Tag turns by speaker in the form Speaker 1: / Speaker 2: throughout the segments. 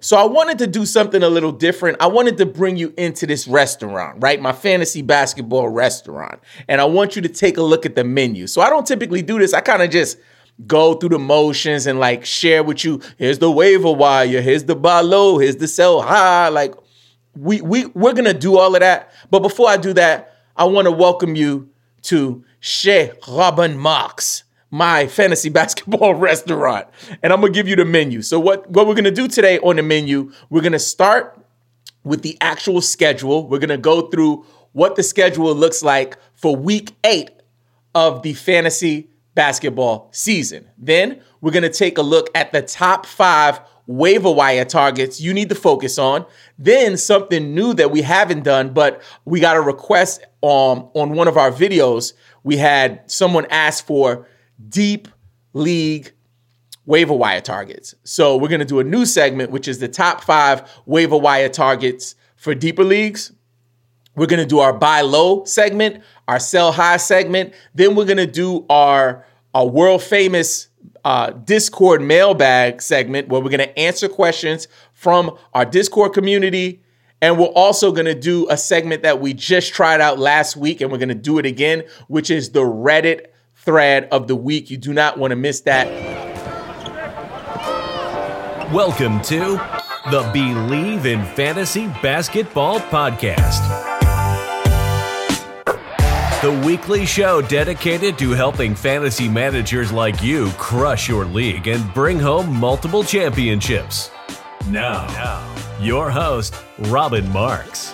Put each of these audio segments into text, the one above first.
Speaker 1: So I wanted to do something a little different. I wanted to bring you into this restaurant, right? My fantasy basketball restaurant. And I want you to take a look at the menu. So I don't typically do this. I kind of just go through the motions and like share with you, here's the waiver wire, here's the buy low, here's the sell high. Like we we we're gonna do all of that. But before I do that, I want to welcome you to Chez Robbin Marx my fantasy basketball restaurant. And I'm gonna give you the menu. So what, what we're gonna do today on the menu, we're gonna start with the actual schedule. We're gonna go through what the schedule looks like for week eight of the fantasy basketball season. Then we're gonna take a look at the top five waiver wire targets you need to focus on. Then something new that we haven't done, but we got a request um, on one of our videos. We had someone ask for deep league waiver wire targets. So we're going to do a new segment, which is the top five waiver wire targets for deeper leagues. We're going to do our buy low segment, our sell high segment. Then we're going to do our, our world famous uh, Discord mailbag segment where we're going to answer questions from our Discord community. And we're also going to do a segment that we just tried out last week and we're going to do it again, which is the Reddit thread of the week. You do not want to miss that.
Speaker 2: Welcome to the Bleav in Fantasy Basketball Podcast. The weekly show dedicated to helping fantasy managers like you crush your league and bring home multiple championships. Now, your host, Robbin Marx.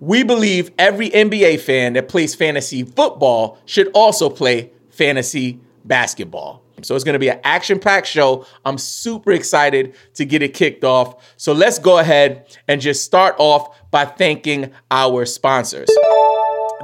Speaker 1: We believe every NBA fan that plays fantasy football should also play fantasy basketball. So it's going to be an action packed show. I'm super excited to get it kicked off. So let's go ahead and just start off by thanking our sponsors.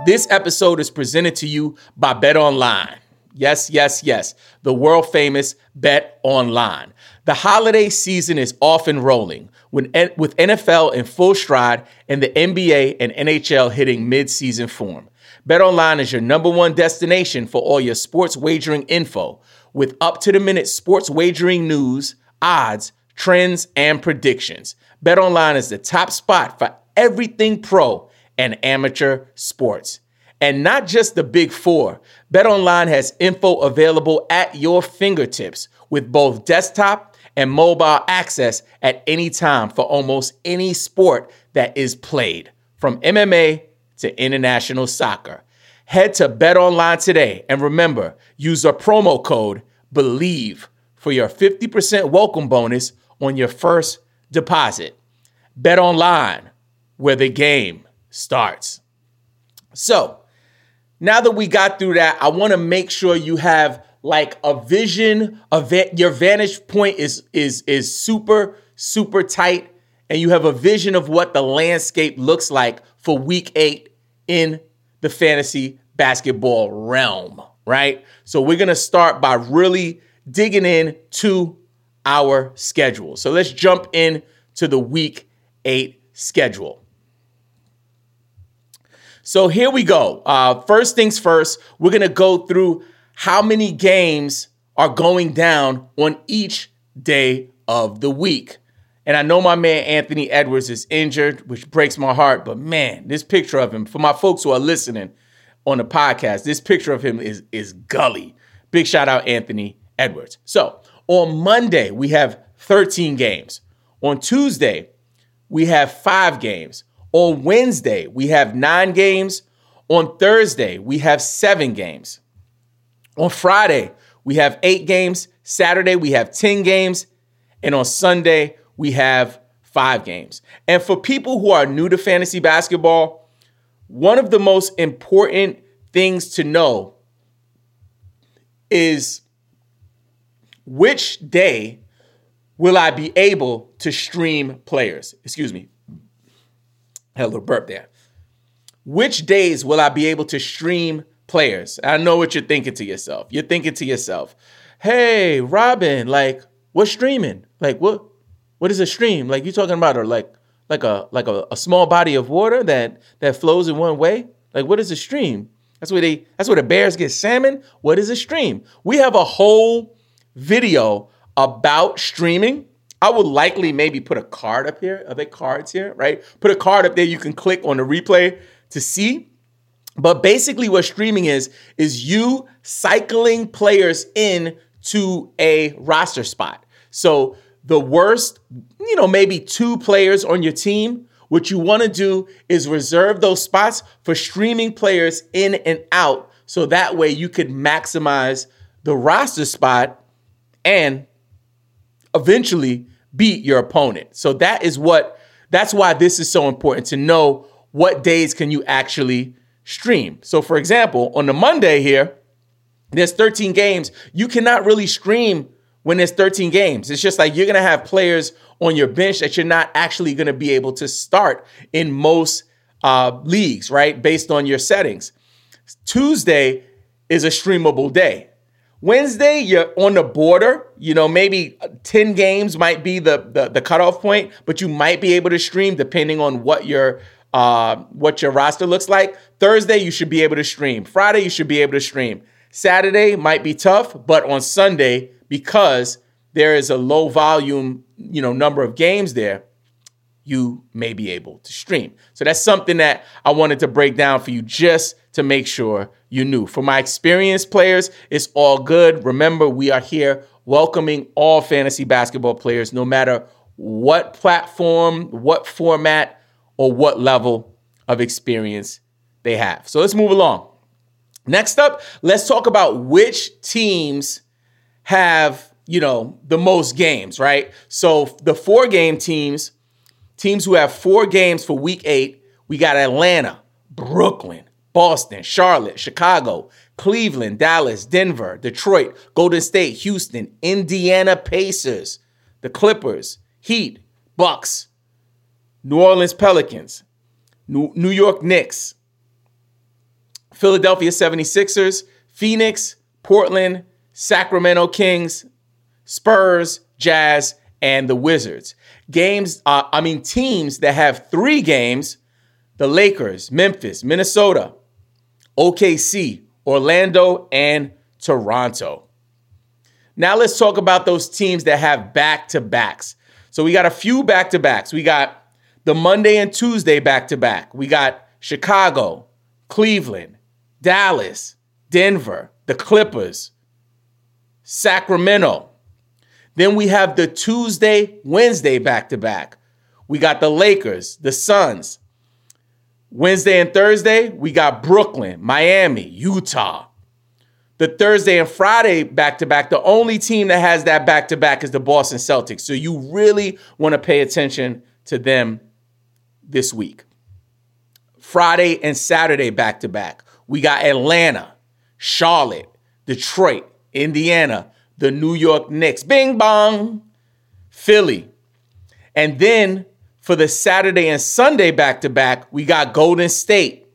Speaker 1: This episode is presented to you by BetOnline. Yes, yes, yes. The world famous BetOnline. The holiday season is off and rolling with NFL in full stride and the NBA and NHL hitting mid-season form. BetOnline is your number one destination for all your sports wagering info with up-to-the-minute sports wagering news, odds, trends, and predictions. BetOnline is the top spot for everything pro and amateur sports. And not just the big four. BetOnline has info available at your fingertips with both desktop and mobile access at any time for almost any sport that is played, from MMA to international soccer. Head to BetOnline today and remember, use a promo code BLEAV for your 50% welcome bonus on your first deposit. BetOnline, where the game starts. So, now that we got through that, I want to make sure you have like a vision of your vantage point is is is super super tight and you have a vision of what the landscape looks like for week 8 in the fantasy basketball realm, right? So we're going to start by really digging in to our schedule. So let's jump in to the week 8 schedule. So here we go. Uh, first things first, we're going to go through how many games are going down on each day of the week. And I know my man Anthony Edwards is injured, which breaks my heart. But man, this picture of him, for my folks who are listening on the podcast, this picture of him is, is gully. Big shout out, Anthony Edwards. So on Monday, we have 13 games. On Tuesday, we have five games. On Wednesday, we have nine games. On Thursday, we have seven games. On Friday, we have eight games. Saturday, we have 10 games. And on Sunday, we have five games. And for people who are new to fantasy basketball, one of the most important things to know is which day will I be able to stream players? Excuse me. Had a little burp there. Which days will I be able to stream players. I know what you're thinking to yourself. You're thinking to yourself, hey, Robbin, like, what's streaming? Like, what what is a stream? Like you talking about or like like a like a, a small body of water that that flows in one way? Like what is a stream? That's where they that's where the bears get salmon. What is a stream? We have a whole video about streaming, I would likely maybe put a card up here. Are there cards here, right? Put a card up there you can click on the replay to see. But basically, what streaming is, is you cycling players in to a roster spot. So the worst, you know, maybe two players on your team, what you want to do is reserve those spots for streaming players in and out. So that way you could maximize the roster spot and eventually beat your opponent. So that is what that's why this is so important to know what days can you actually stream. So for example, on the Monday here, there's 13 games. You cannot really stream when there's 13 games. It's just like you're going to have players on your bench that you're not actually going to be able to start in most uh, leagues, right? Based on your settings. Tuesday is a streamable day. Wednesday, you're on the border. You know, maybe 10 games might be the, the, the cutoff point, but you might be able to stream depending on what your uh, what your roster looks like. Thursday, you should be able to stream. Friday, you should be able to stream. Saturday might be tough, but on Sunday, because there is a low volume, you know, number of games there, you may be able to stream. So that's something that I wanted to break down for you just to make sure you knew. For my experienced players, it's all good. Remember, we are here welcoming all fantasy basketball players, no matter what platform, what format, or what level of experience they have. So let's move along. Next up, let's talk about which teams have, you know, the most games, right? So the four game teams, teams who have four games for week eight, we got Atlanta, Brooklyn, Boston, Charlotte, Chicago, Cleveland, Dallas, Denver, Detroit, Golden State, Houston, Indiana Pacers, the Clippers, Heat, Bucks, New Orleans Pelicans, New York Knicks, Philadelphia 76ers, Phoenix, Portland, Sacramento Kings, Spurs, Jazz, and the Wizards. Games, uh, I mean, teams that have three games the Lakers, Memphis, Minnesota, OKC, Orlando, and Toronto. Now let's talk about those teams that have back to backs. So we got a few back to backs. We got the Monday and Tuesday back to back. We got Chicago, Cleveland, Dallas, Denver, the Clippers, Sacramento. Then we have the Tuesday, Wednesday back to back. We got the Lakers, the Suns. Wednesday and Thursday, we got Brooklyn, Miami, Utah. The Thursday and Friday back to back, the only team that has that back to back is the Boston Celtics. So you really want to pay attention to them this week. Friday and Saturday back to back, we got Atlanta, Charlotte, Detroit, Indiana, the New York Knicks, bing bong, Philly. And then for the Saturday and Sunday back to back, we got Golden State,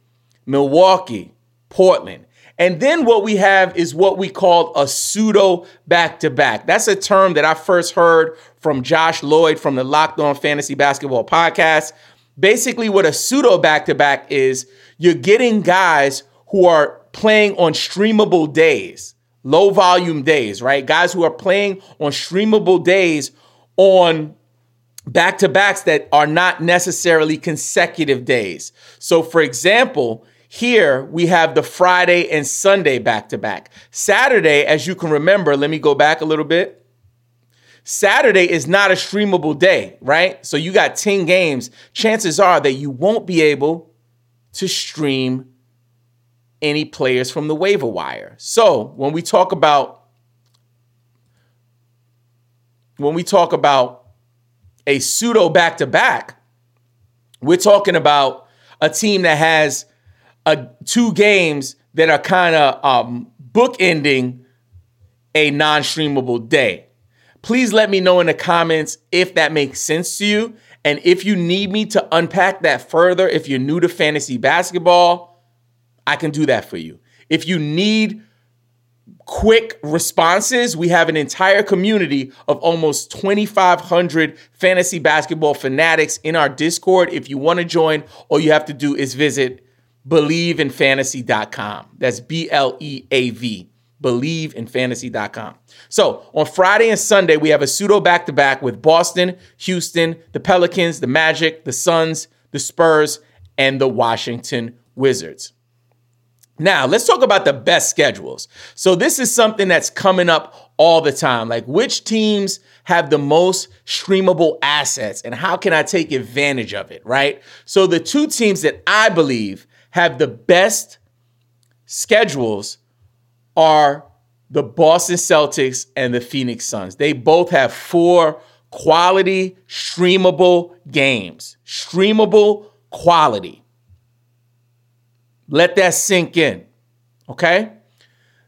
Speaker 1: Milwaukee, Portland. And then what we have is what we call a pseudo back to back. That's a term that I first heard from Josh Lloyd from the Locked On Fantasy Basketball podcast. Basically, what a pseudo back to back is, you're getting guys who are playing on streamable days low volume days, right? Guys who are playing on streamable days on back to backs that are not necessarily consecutive days. So, for example, here we have the Friday and Sunday back to back. Saturday, as you can remember, let me go back a little bit. Saturday is not a streamable day, right? So you got 10 games. Chances are that you won't be able to stream any players from the waiver wire. So when we talk about when we talk about a pseudo back to back, we're talking about a team that has a, two games that are kind of um, bookending a non streamable day. Please let me know in the comments if that makes sense to you. And if you need me to unpack that further, if you're new to fantasy basketball, I can do that for you. If you need quick responses, we have an entire community of almost 2,500 fantasy basketball fanatics in our Discord. If you want to join, all you have to do is visit bleavinfantasy.com. That's B L E A V bleavinfantasy.com. So on Friday and Sunday, we have a pseudo back to back with Boston, Houston, the Pelicans, the Magic, the Suns, the Spurs, and the Washington Wizards. Now, let's talk about the best schedules. So, this is something that's coming up all the time. Like, which teams have the most streamable assets and how can I take advantage of it, right? So, the two teams that I believe have the best schedules are the Boston Celtics and the Phoenix Suns. They both have four quality, streamable games. Streamable quality. Let that sink in. Okay?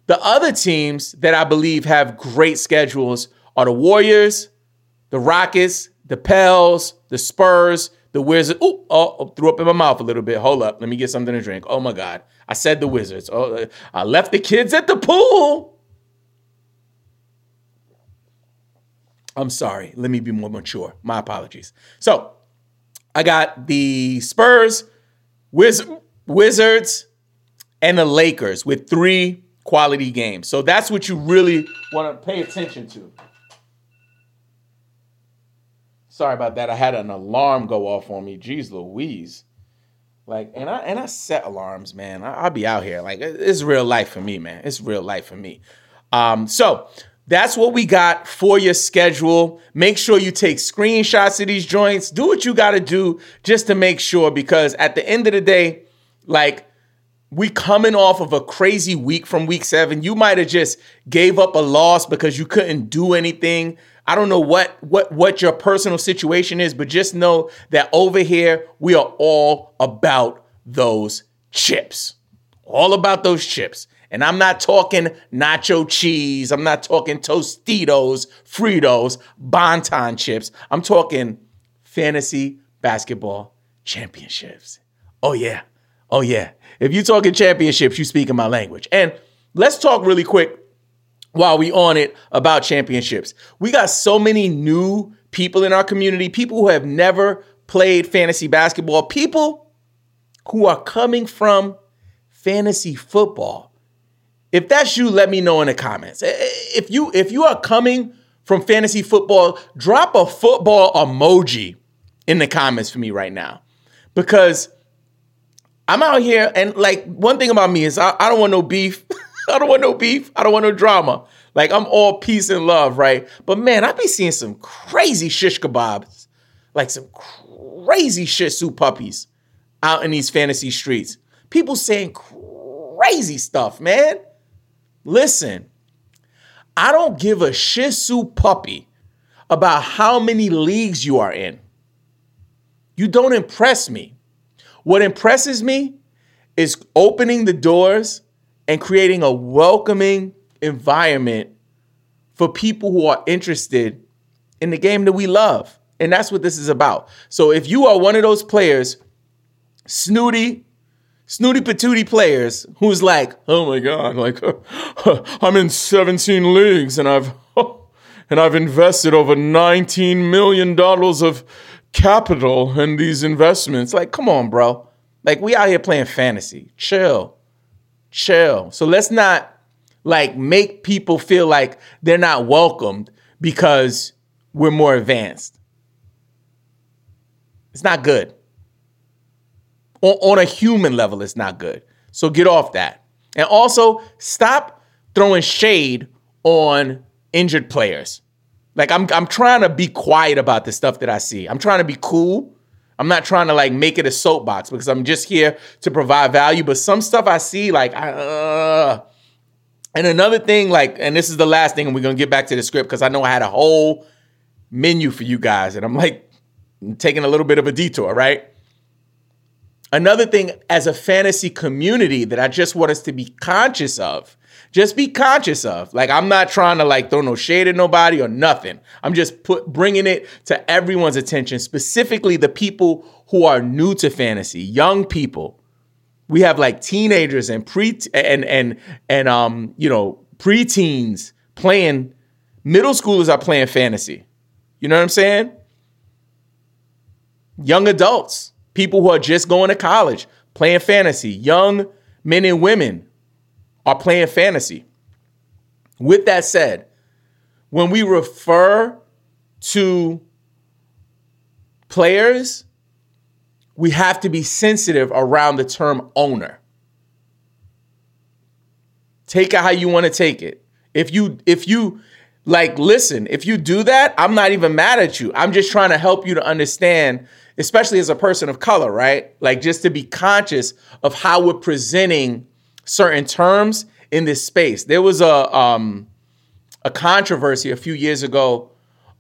Speaker 1: The other teams that I believe have great schedules are the Warriors, the Rockets, the Pels, the Spurs, the Wizards. Ooh, oh, oh threw up in my mouth a little bit. Hold up. Let me get something to drink. Oh my God. I said the Wizards. Oh, I left the kids at the pool. I'm sorry. Let me be more mature. My apologies. So I got the Spurs, Wiz- Wizards, and the Lakers with three quality games. So that's what you really want to pay attention to. Sorry about that. I had an alarm go off on me. Jeez Louise. Like, and I and I set alarms, man. I, will be out here. Like, it's real life for me, man. It's real life for me. Um, so that's what we got for your schedule. Make sure you take screenshots of these joints. Do what you got to do just to make sure, because at the end of the day, like we coming off of a crazy week from week seven. You might have just gave up a loss because you couldn't do anything. I don't know what what what your personal situation is, but just know that over here we are all about those chips. All about those chips. And I'm not talking nacho cheese. I'm not talking Tostitos, Fritos, Bon-Ton chips. I'm talking fantasy basketball championships. Oh yeah. Oh yeah. If you're talking championships, you speak in my language. And let's talk really quick while we on it about championships. We got so many new people in our community, people who have never played fantasy basketball, people who are coming from fantasy football. If that's you, let me know in the comments. If you if you are coming from fantasy football, drop a football emoji in the comments for me right now. Because I'm out here and like one thing about me is I, I don't want no beef. I don't want no beef. I don't want no drama. Like I'm all peace and love, right? But man, I be seeing some crazy shish kebabs, like some crazy shih tzu puppies out in these fantasy streets. People saying crazy stuff, man. Listen, I don't give a shih tzu puppy about how many leagues you are in. You don't impress me. What impresses me is opening the doors and creating a welcoming environment for people who are interested in the game that we love. And that's what this is about. So if you are one of those players, snooty, snooty patooty players who's like, oh my God, like I'm in 17 leagues and I've and I've invested over 19 million dollars of capital in these investments. Like, come on, bro. Like we out here playing fantasy. Chill chill. So let's not like make people feel like they're not welcomed because we're more advanced. It's not good. On, on, a human level, it's not good. So get off that. And also stop throwing shade on injured players. Like I'm I'm trying to be quiet about the stuff that I see. I'm trying to be cool. I'm not trying to like make it a soapbox because I'm just here to provide value. But some stuff I see, like, uh, and another thing, like, and this is the last thing, and we're gonna get back to the script because I know I had a whole menu for you guys, and I'm like taking a little bit of a detour, right? Another thing as a fantasy community that I just want us to be conscious of just be conscious of. Like I'm not trying to like throw no shade at nobody or nothing. I'm just put bringing it to everyone's attention, specifically the people who are new to fantasy, young people. We have like teenagers and pre and and and um you know preteens playing. Middle schoolers are playing fantasy. You know what I'm saying? Young adults, people who are just going to college, playing fantasy. Young men and women are playing fantasy. With that said, when we refer to players, we have to be sensitive around the term owner. Take it how you want to take it. If you if you like listen, if you do that, I'm not even mad at you. I'm just trying to help you to understand, especially as a person of color, right? Like just to be conscious of how we're presenting certain terms in this space. There was a um a controversy a few years ago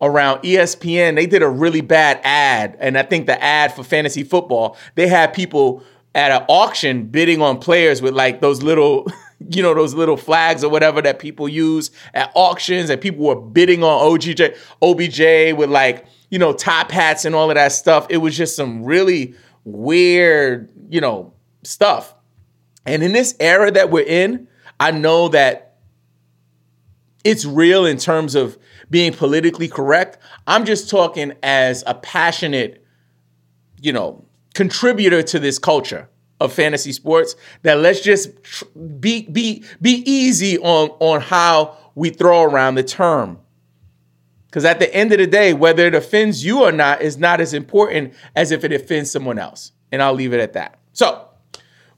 Speaker 1: around ESPN. They did a really bad ad, and I think the ad for fantasy football, they had people at an auction bidding on players with like those little, you know, those little flags or whatever that people use at auctions, and people were bidding on OGJ, OBJ with like, you know, top hats and all of that stuff. It was just some really weird, you know, stuff. And in this era that we're in, I know that it's real in terms of being politically correct. I'm just talking as a passionate, you know, contributor to this culture of fantasy sports that let's just be be be easy on on how we throw around the term. Cuz at the end of the day, whether it offends you or not is not as important as if it offends someone else. And I'll leave it at that. So,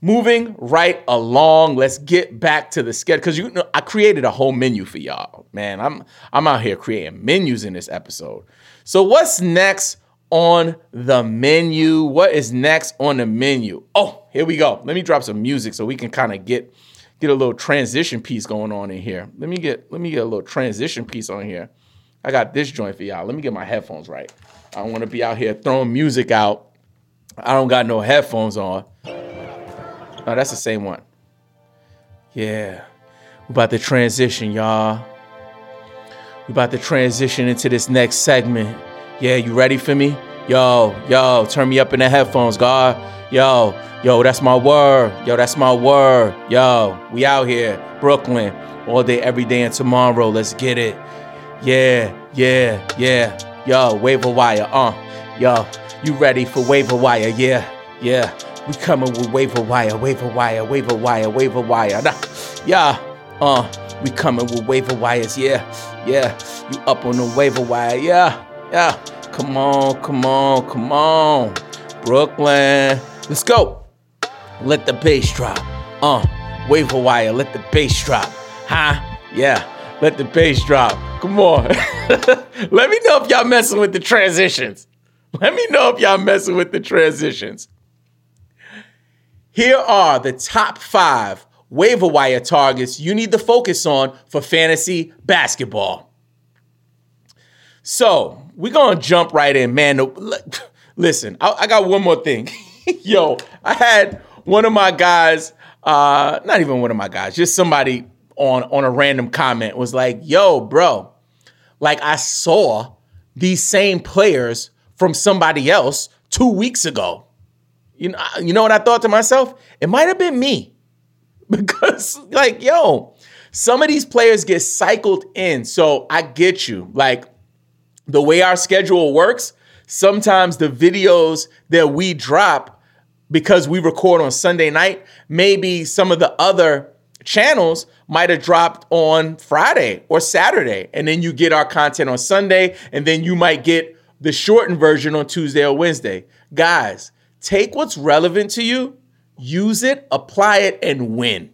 Speaker 1: moving right along, let's get back to the schedule because you know I created a whole menu for y'all. Man, I'm I'm out here creating menus in this episode. So what's next on the menu? What is next on the menu? Oh, here we go. Let me drop some music so we can kind of get get a little transition piece going on in here. Let me get let me get a little transition piece on here. I got this joint for y'all. Let me get my headphones right. I don't want to be out here throwing music out. I don't got no headphones on. Oh, that's the same one. Yeah. We about to transition, y'all. We're about to transition into this next segment. Yeah, you ready for me? Yo, yo, turn me up in the headphones, God. Yo, yo, that's my word. Yo, that's my word. Yo, we out here, Brooklyn, all day, every day, and tomorrow. Let's get it. Yeah, yeah, yeah. Yo, waiver wire, uh. Yo, you ready for waiver wire? Yeah, yeah. We coming with waiver wire, waiver wire, waiver wire, waiver wire. Nah, yeah, uh, we coming with waiver wires. Yeah, yeah. You up on the waiver wire? Yeah, yeah. Come on, come on, come on, Brooklyn. Let's go. Let the bass drop. Uh, waiver wire. Let the bass drop. Huh? Yeah. Let the bass drop. Come on. Let me know if y'all messing with the transitions. Let me know if y'all messing with the transitions. Here are the top five waiver wire targets you need to focus on for fantasy basketball. So we're gonna jump right in, man. Listen, I, I got one more thing. Yo, I had one of my guys, uh, not even one of my guys, just somebody on on a random comment was like, "Yo, bro, like I saw these same players from somebody else two weeks ago." You know, uh, you know what I thought to myself? It might have been me. Because, like, yo, some of these players get cycled in. So I get you. Like, the way our schedule works, sometimes the videos that we drop because we record on Sunday night, maybe some of the other channels might have dropped on Friday or Saturday. And then you get our content on Sunday, and then you might get the shortened version on Tuesday or Wednesday. Guys, Take what's relevant to you, use it, apply it, and win.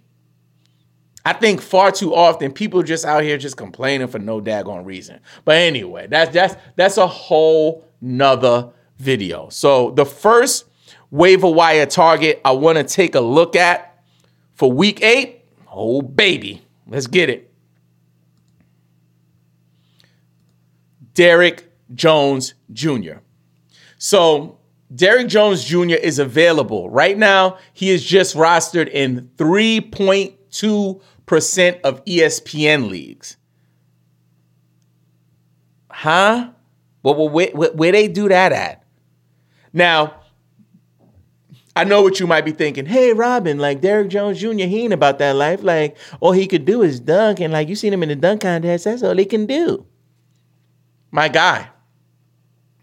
Speaker 1: I think far too often people just out here just complaining for no daggone reason. But anyway, that's that's that's a whole nother video. So the first waiver wire target I want to take a look at for week eight. Oh baby, let's get it. Derrick Jones Jr. So Derrick Jones Jr. is available. Right now, he is just rostered in 3.2% of ESPN leagues. Huh? Well, where, where, where they do that at? Now, I know what you might be thinking. Hey, Robbin, like Derrick Jones Jr., he ain't about that life. Like, all he could do is dunk, and like you seen him in the dunk contest, that's all he can do. My guy.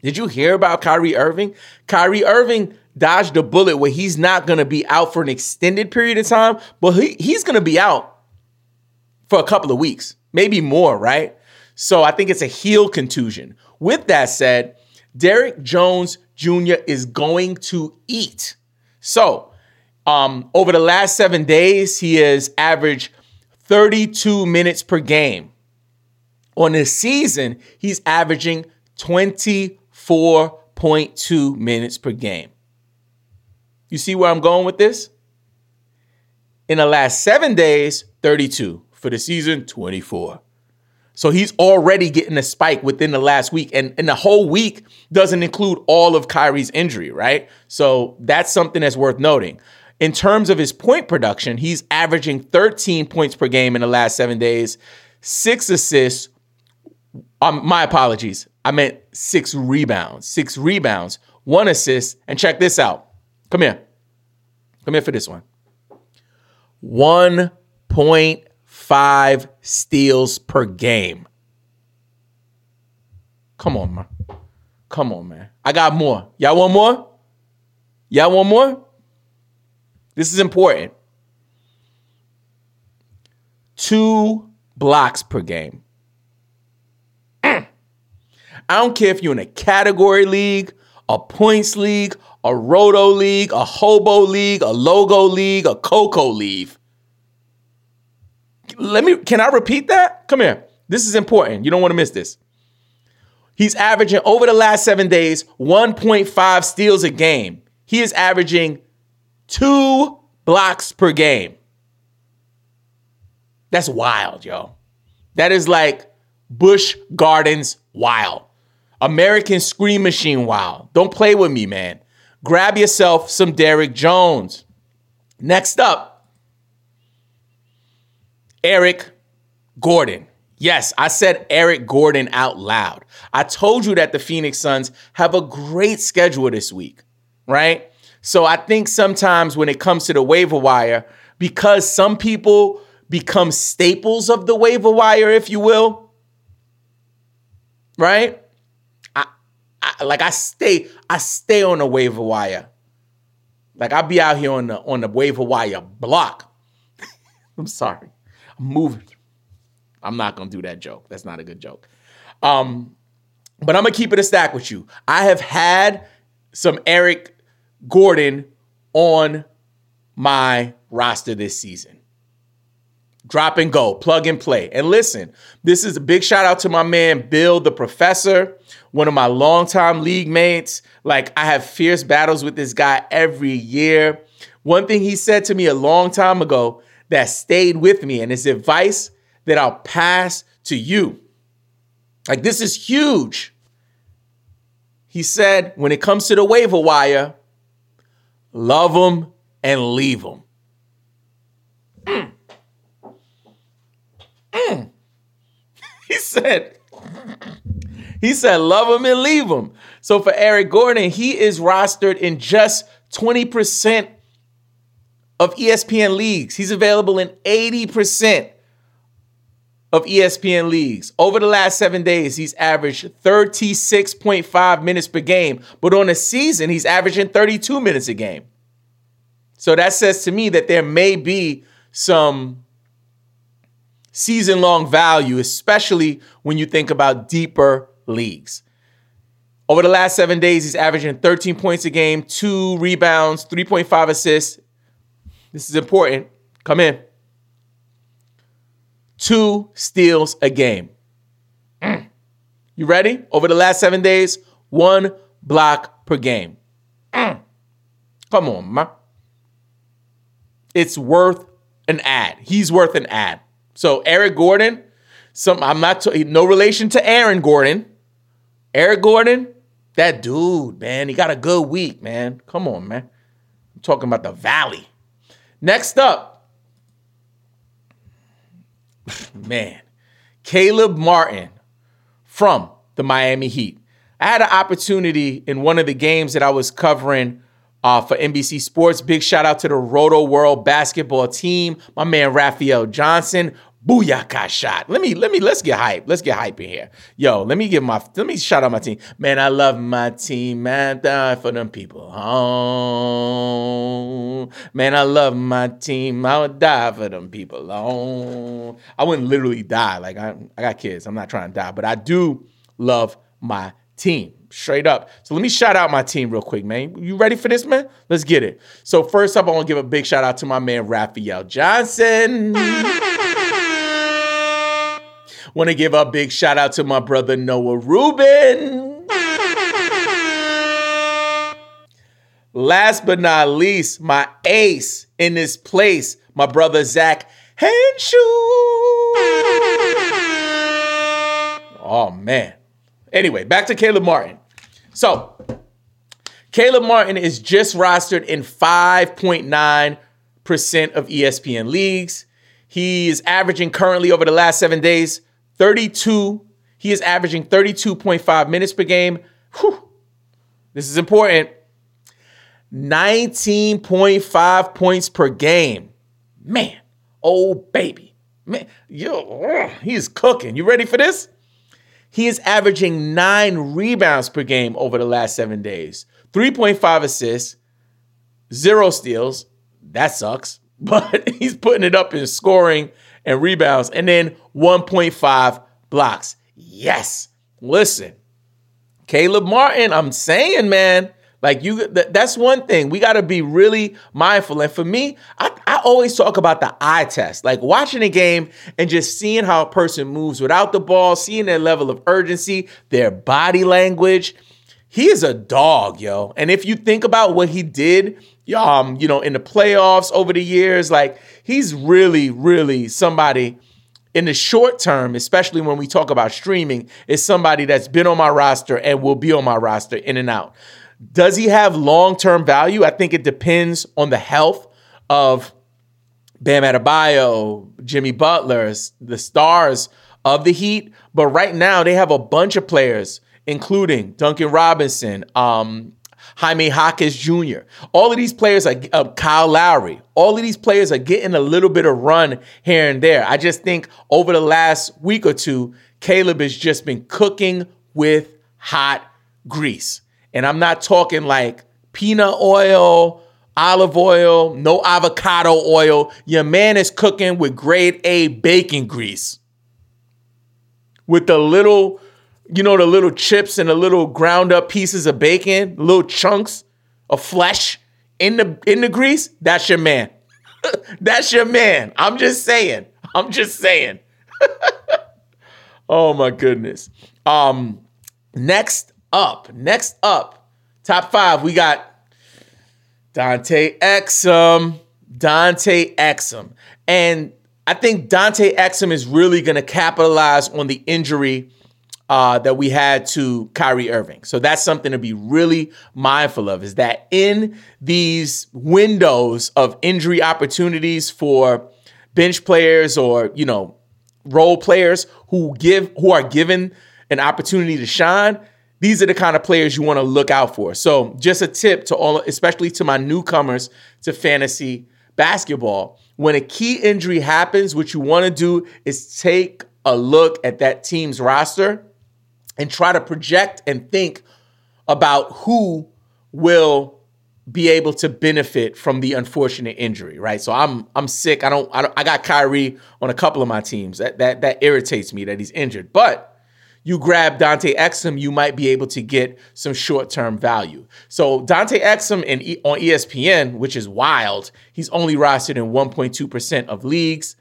Speaker 1: Did you hear about Kyrie Irving? Kyrie Irving dodged a bullet where he's not going to be out for an extended period of time, but he, he's going to be out for a couple of weeks. maybe more, right? So I think it's a heel contusion. With that said, Derrick Jones Jr. is going to eat. So, um, over the last seven days, he has averaged 32 minutes per game. On the season, he's averaging 24.2 minutes per game. You see where I'm going with this? In the last seven days, 32. For the season, 24. So he's already getting a spike within the last week. And, and the whole week doesn't include all of Kyrie's injury, right? So that's something that's worth noting. In terms of his point production, he's averaging 13 points per game in the last seven days, six assists. Um, my apologies. I meant six rebounds, six rebounds, one assist. And check this out. Come here. Come here for this one. 1.5 steals per game. Come on, man. Come on, man. I got more. Y'all want more? Y'all want more? This is important. Two blocks per game. I don't care if you're in a category league, a points league, a roto league, a hobo league, a logo league, a coco league. Let me can I repeat that? Come here. This is important. You don't want to miss this. He's averaging over the last 7 days 1.5 steals a game. He is averaging 2 blocks per game. That's wild, yo. That is like Busch Gardens wild. American Scream Machine Wow. Don't play with me, man. Grab yourself some Derrick Jones. Next up, Eric Gordon. Yes, I said Eric Gordon out loud. I told you that the Phoenix Suns have a great schedule this week, right? So I think sometimes when it comes to the waiver wire, because some people become staples of the waiver wire, if you will, right? I, like I stay, I stay on the waiver wire. Like I be out here on the on the waiver wire block. I'm sorry. I'm moving. I'm not gonna do that joke. That's not a good joke. Um, but I'm gonna keep it a stack with you. I have had some Eric Gordon on my roster this season. Drop and go, plug and play. And listen, this is a big shout out to my man Bill, the professor, one of my longtime league mates. Like, I have fierce battles with this guy every year. One thing he said to me a long time ago that stayed with me, and his advice that I'll pass to you. Like, this is huge. He said, when it comes to the waiver wire, love them and leave them. Hmm. Mm. He said, he said, love them and leave them. So for Eric Gordon, he is rostered in just 20% of ESPN leagues. He's available in 80% of ESPN leagues. Over the last seven days, he's averaged 36.5 minutes per game, but on a season, he's averaging 32 minutes a game. So that says to me that there may be some season long value, especially when you think about deeper leagues. Over the last seven days, he's averaging 13 points a game, two rebounds, 3.5 assists. This is important. Come in two steals a game. Mm. You ready? Over the last seven days, one block per game. Mm. Come on, man. It's worth an ad. He's worth an ad. So Eric Gordon, some I'm not t- no relation to Aaron Gordon. Eric Gordon, that dude, man, he got a good week, man. Come on, man. I'm talking about the Valley. Next up, man, Caleb Martin from the Miami Heat. I had an opportunity in one of the games that I was covering uh, for NBC Sports. Big shout out to the Rotoworld basketball team. My man Raphael Johnson booyaka shot. Let me let me let's get hype. Let's get hype in here. Yo, let me give my let me shout out my team. Man, I love my team. Man, die for them people. Oh, man, I love my team. I would die for them people. Oh, I wouldn't literally die. Like I, I got kids. I'm not trying to die, but I do love my team. Straight up. So let me shout out my team real quick, man. You ready for this, man? Let's get it. So first up, I want to give a big shout out to my man Raphael Johnson. Want to give a big shout out to my brother Noah Rubin. Last but not least, my ace in this place, my brother Zach Henshaw. Oh man. Anyway, back to Caleb Martin. So, Caleb Martin is just rostered in 5.9% of ESPN leagues. He is averaging currently over the last seven days 32. He is averaging 32.5 minutes per game. Whew. This is important. 19.5 points per game. Man, oh baby. Man, yo, he's cooking. You ready for this? He is averaging nine rebounds per game over the last seven days, 3.5 assists, zero steals. That sucks, but he's putting it up in scoring and rebounds, and then 1.5 blocks. Yes. Listen, Caleb Martin, I'm saying, man, like you, that's one thing. We got to be really mindful. And for me, I, I always talk about the eye test, like watching a game and just seeing how a person moves without the ball, seeing their level of urgency, their body language. He is a dog, yo. And if you think about what he did, um, you know, in the playoffs over the years, like he's really, really somebody in the short term, especially when we talk about streaming, is somebody that's been on my roster and will be on my roster in and out. Does he have long term value? I think it depends on the health of Bam Adebayo, Jimmy Butler, the stars of the Heat. But right now, they have a bunch of players, including Duncan Robinson, um, Jaime Jaquez Jr. All of these players are uh, Kyle Lowry. All of these players are getting a little bit of run here and there. I just think over the last week or two, Caleb has just been cooking with hot grease. And I'm not talking like peanut oil, olive oil, no avocado oil. Your man is cooking with grade A bacon grease. With the little, you know, the little chips and the little ground up pieces of bacon, little chunks of flesh in the in the grease, that's your man. that's your man. I'm just saying. I'm just saying. oh my goodness. Um next up. Next up, top five, we got Dante Exum. Dante Exum. And I think Dante Exum is really going to capitalize on the injury uh, that we had to Kyrie Irving. So that's something to be really mindful of is that in these windows of injury opportunities for bench players or, you know, role players who give who are given an opportunity to shine, these are the kind of players you want to look out for. So, just a tip to all, especially to my newcomers to fantasy basketball. When a key injury happens, what you want to do is take a look at that team's roster and try to project and think about who will be able to benefit from the unfortunate injury, right? So I'm I'm sick. I don't I, don't, I got Kyrie on a couple of my teams. That that that irritates me that he's injured. But you grab Dante Exum, you might be able to get some short-term value. So Dante Exum in, on ESPN, which is wild, he's only rostered in 1.2% of leagues.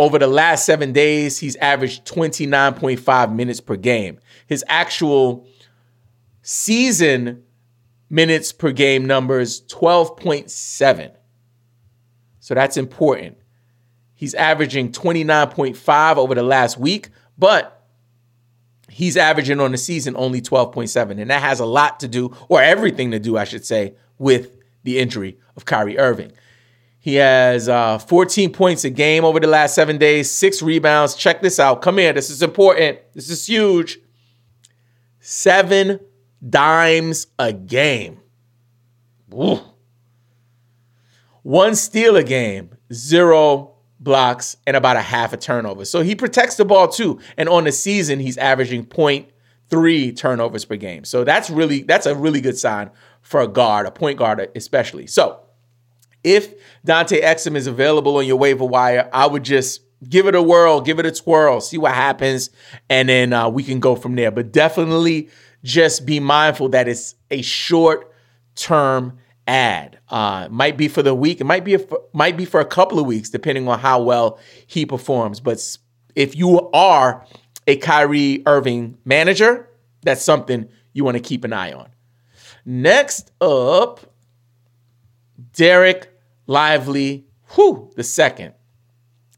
Speaker 1: Over the last seven days, he's averaged 29.5 minutes per game. His actual season minutes per game numbers 12.7. So that's important. He's averaging 29.5 over the last week, but he's averaging on the season only 12.7. And that has a lot to do, or everything to do, I should say, with the injury of Kyrie Irving. He has uh, 14 points a game over the last seven days, six rebounds. Check this out. Come here. This is important. This is huge. Seven dimes a game. Ooh. One steal a game, zero blocks, and about a half a turnover. So he protects the ball too. And on the season, he's averaging 0.3 turnovers per game. So that's really that's a really good sign for a guard, a point guard especially. So if Dante Exum is available on your waiver wire, I would just give it a whirl, give it a twirl, see what happens, and then uh, we can go from there. But definitely just be mindful that it's a short term ad. Uh, might be for the week. It might be a, might be for a couple of weeks, depending on how well he performs. But if you are a Kyrie Irving manager, that's something you want to keep an eye on. Next up, Dereck Lively, who the second.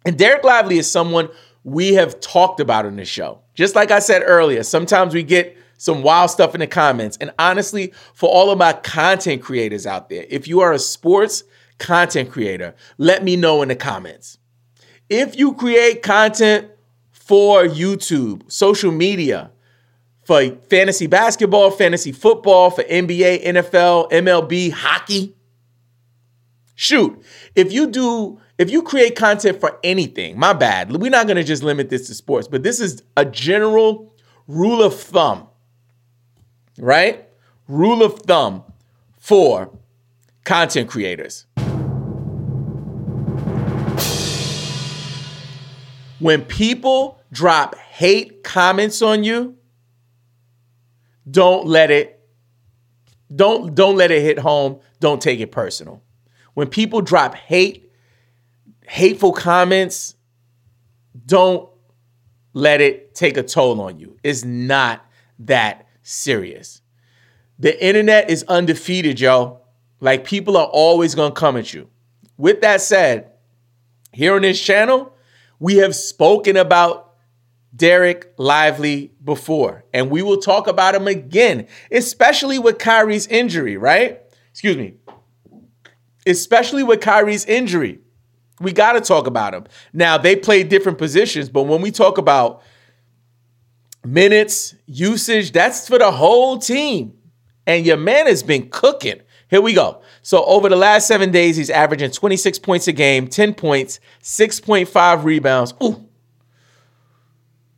Speaker 1: And Dereck Lively is someone we have talked about in the show. Just like I said earlier, sometimes we get some wild stuff in the comments. And honestly, for all of my content creators out there, if you are a sports content creator, let me know in the comments. If you create content for YouTube, social media, for fantasy basketball, fantasy football, for NBA, NFL, MLB, hockey, shoot, if you do if you create content for anything, my bad. We're not going to just limit this to sports, but this is a general rule of thumb right? Rule of thumb for content creators. When people drop hate comments on you, don't let it don't don't let it hit home. Don't take it personal. When people drop hate hateful comments, don't let it take a toll on you. It's not that serious. The internet is undefeated, yo. Like people are always to come at you. With that said, here on this channel, we have spoken about Dereck Lively before, and we will talk about him again, especially with Kyrie's injury, right? Excuse me. Especially with Kyrie's injury. We got to talk about him. Now, they play different positions, but when we talk about minutes, usage, that's for the whole team. And your man has been cooking. Here we go. So over the last seven days, he's averaging 26 points a game, 10 points, 6.5 rebounds, ooh,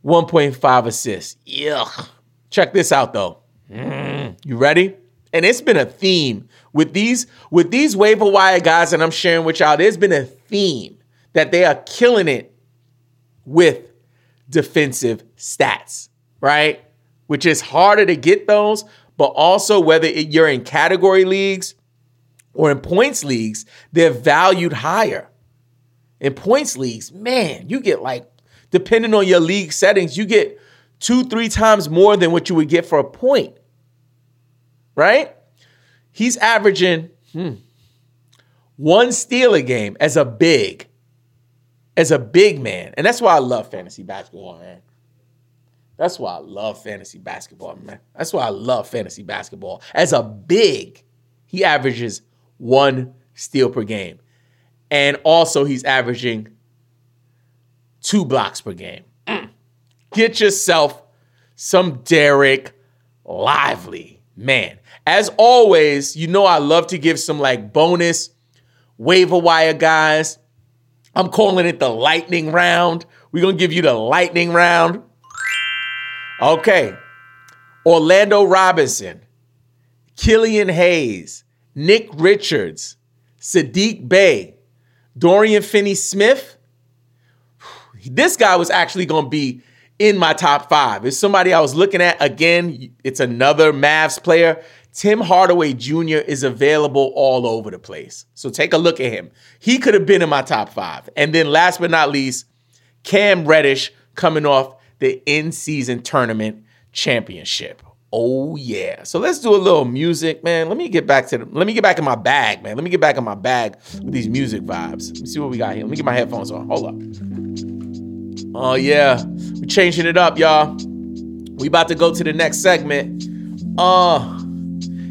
Speaker 1: 1.5 assists. Yuck. Check this out though. Mm, you ready? And it's been a theme with these with these waiver wire guys that I'm sharing with y'all. There's been a theme that they are killing it with defensive stats right? Which is harder to get those, but also whether you're in category leagues or in points leagues, they're valued higher. In points leagues, man, you get like, depending on your league settings, you get two, three times more than what you would get for a point, right? He's averaging hmm, one steal a game as a big, as a big man. And that's why I love fantasy basketball, man. That's why I love fantasy basketball, man. That's why I love fantasy basketball. As a big, he averages one steal per game. And also, he's averaging two blocks per game. Mm. Get yourself some Dereck Lively, man. As always, you know I love to give some like bonus waiver wire guys. I'm calling it the lightning round. We're going to give you the lightning round. Okay. Orlando Robinson, Killian Hayes, Nick Richards, Saddiq Bey, Dorian Finney Smith. This guy was actually going to be in my top five. It's somebody I was looking at. Again, it's another Mavs player. Tim Hardaway Jr. is available all over the place. So take a look at him. He could have been in my top five. And then last but not least, Cam Reddish coming off the in season tournament championship. Oh yeah. So let's do a little music, man. Let me get back to the, let me get back in my bag, man. Let me get back in my bag with these music vibes. Let me see what we got here. Let me get my headphones on. Hold up. Oh yeah. We're changing it up, y'all. We about to go to the next segment. Oh.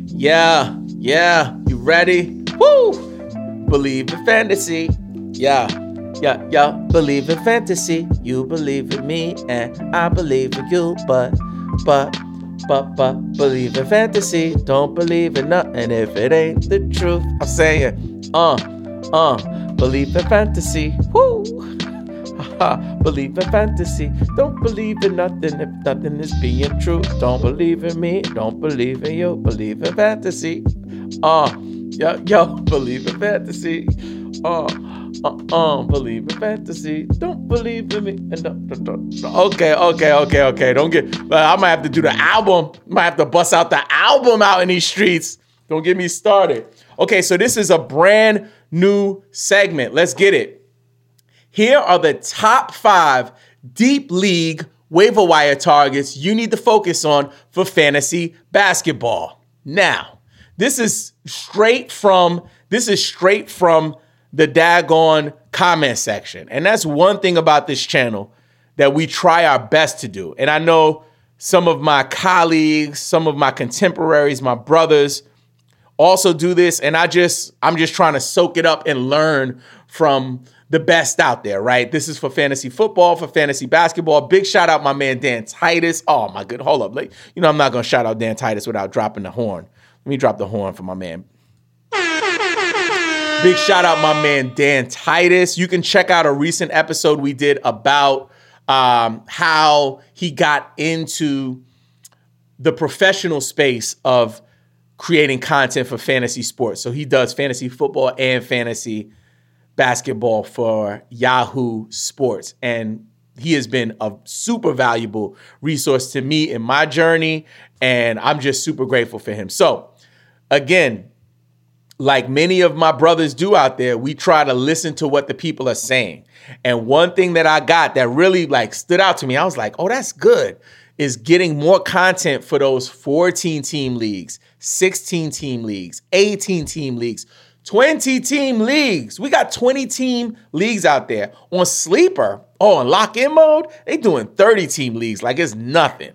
Speaker 1: Yeah. Yeah. You ready? Woo! Believe in fantasy. Yeah yeah, yeah. Believe in fantasy, you believe in me, and I believe in you. But, but, but, but, believe in fantasy, don't believe in nothing if it ain't the truth. I'm saying, uh, uh, believe in fantasy, woo. Believe in fantasy. Don't believe in nothing if nothing is being true. Don't believe in me. Don't believe in you. Believe in fantasy. Uh, yo, yo, believe in fantasy. Uh, uh, uh, believe in fantasy. Don't believe in me. And don't, don't. Okay, okay, okay, okay. Don't get. I might have to do the album. Might have to bust out the album out in these streets. Don't get me started. Okay, so this is a brand new segment. Let's get it. Here are the top five deep league waiver wire targets you need to focus on for fantasy basketball. Now, this is straight from this is straight from the daggone comment section. And that's one thing about this channel that we try our best to do. And I know some of my colleagues, some of my contemporaries, my brothers also do this and I just I'm just trying to soak it up and learn from the best out there, right? This is for fantasy football, for fantasy basketball. Big shout out my man Dan Titus. Oh my good, hold up. Like, you know, I'm not gonna shout out Dan Titus without dropping the horn. Let me drop the horn for my man. Big shout out my man Dan Titus. You can check out a recent episode we did about um, how he got into the professional space of creating content for fantasy sports. So he does fantasy football and fantasy basketball for Yahoo Sports. And he has been a super valuable resource to me in my journey. And I'm just super grateful for him. So, again, like many of my brothers do out there, we try to listen to what the people are saying. And one thing that I got that really like stood out to me, I was like, oh, that's good, is getting more content for those 14 team leagues, 16 team leagues, 18 team leagues, 20 team leagues. We got 20 team leagues out there. On Sleeper, oh, on lock in mode, they doing 30 team leagues like it's nothing.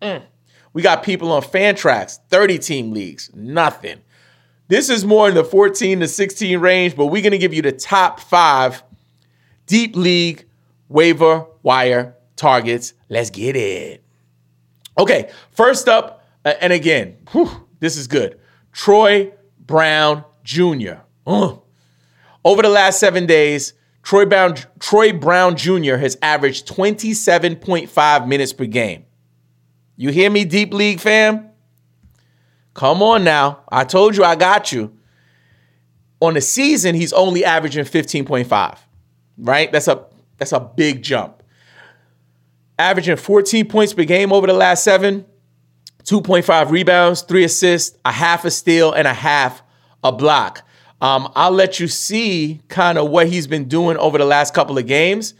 Speaker 1: Mm. We got people on Fantrax, 30 team leagues, nothing. This is more in the 14 to 16 range, but we're going to give you the top five deep league waiver wire targets. Let's get it. Okay, first up, uh, and again, whew, this is good. Troy Brown Jr. Ugh. Over the last seven days, Troy Brown, Troy Brown Jr. has averaged 27.5 minutes per game. You hear me, Deep League fam? Come on now. I told you I got you. On the season, he's only averaging 15.5. Right? That's a that's a big jump. Averaging 14 points per game over the last 7, 2.5 rebounds, 3 assists, a half a steal and a half a block. Um, I'll let you see kind of what he's been doing over the last couple of games.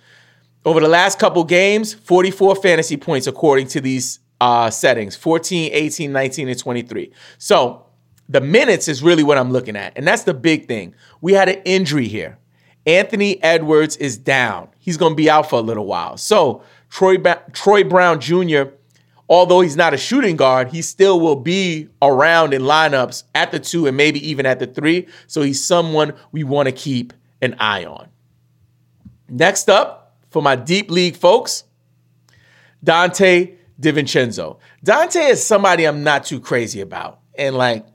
Speaker 1: Over the last couple games, 44 fantasy points according to these uh, settings 14, 18, 19, and 23. So the minutes is really what I'm looking at. And that's the big thing. We had an injury here. Anthony Edwards is down. He's going to be out for a little while. So Troy, ba- Troy Brown Jr., although he's not a shooting guard, he still will be around in lineups at the two and maybe even at the three. So he's someone we want to keep an eye on. Next up, for my deep league folks, Donte DiVincenzo. Donte is somebody I'm not too crazy about, and like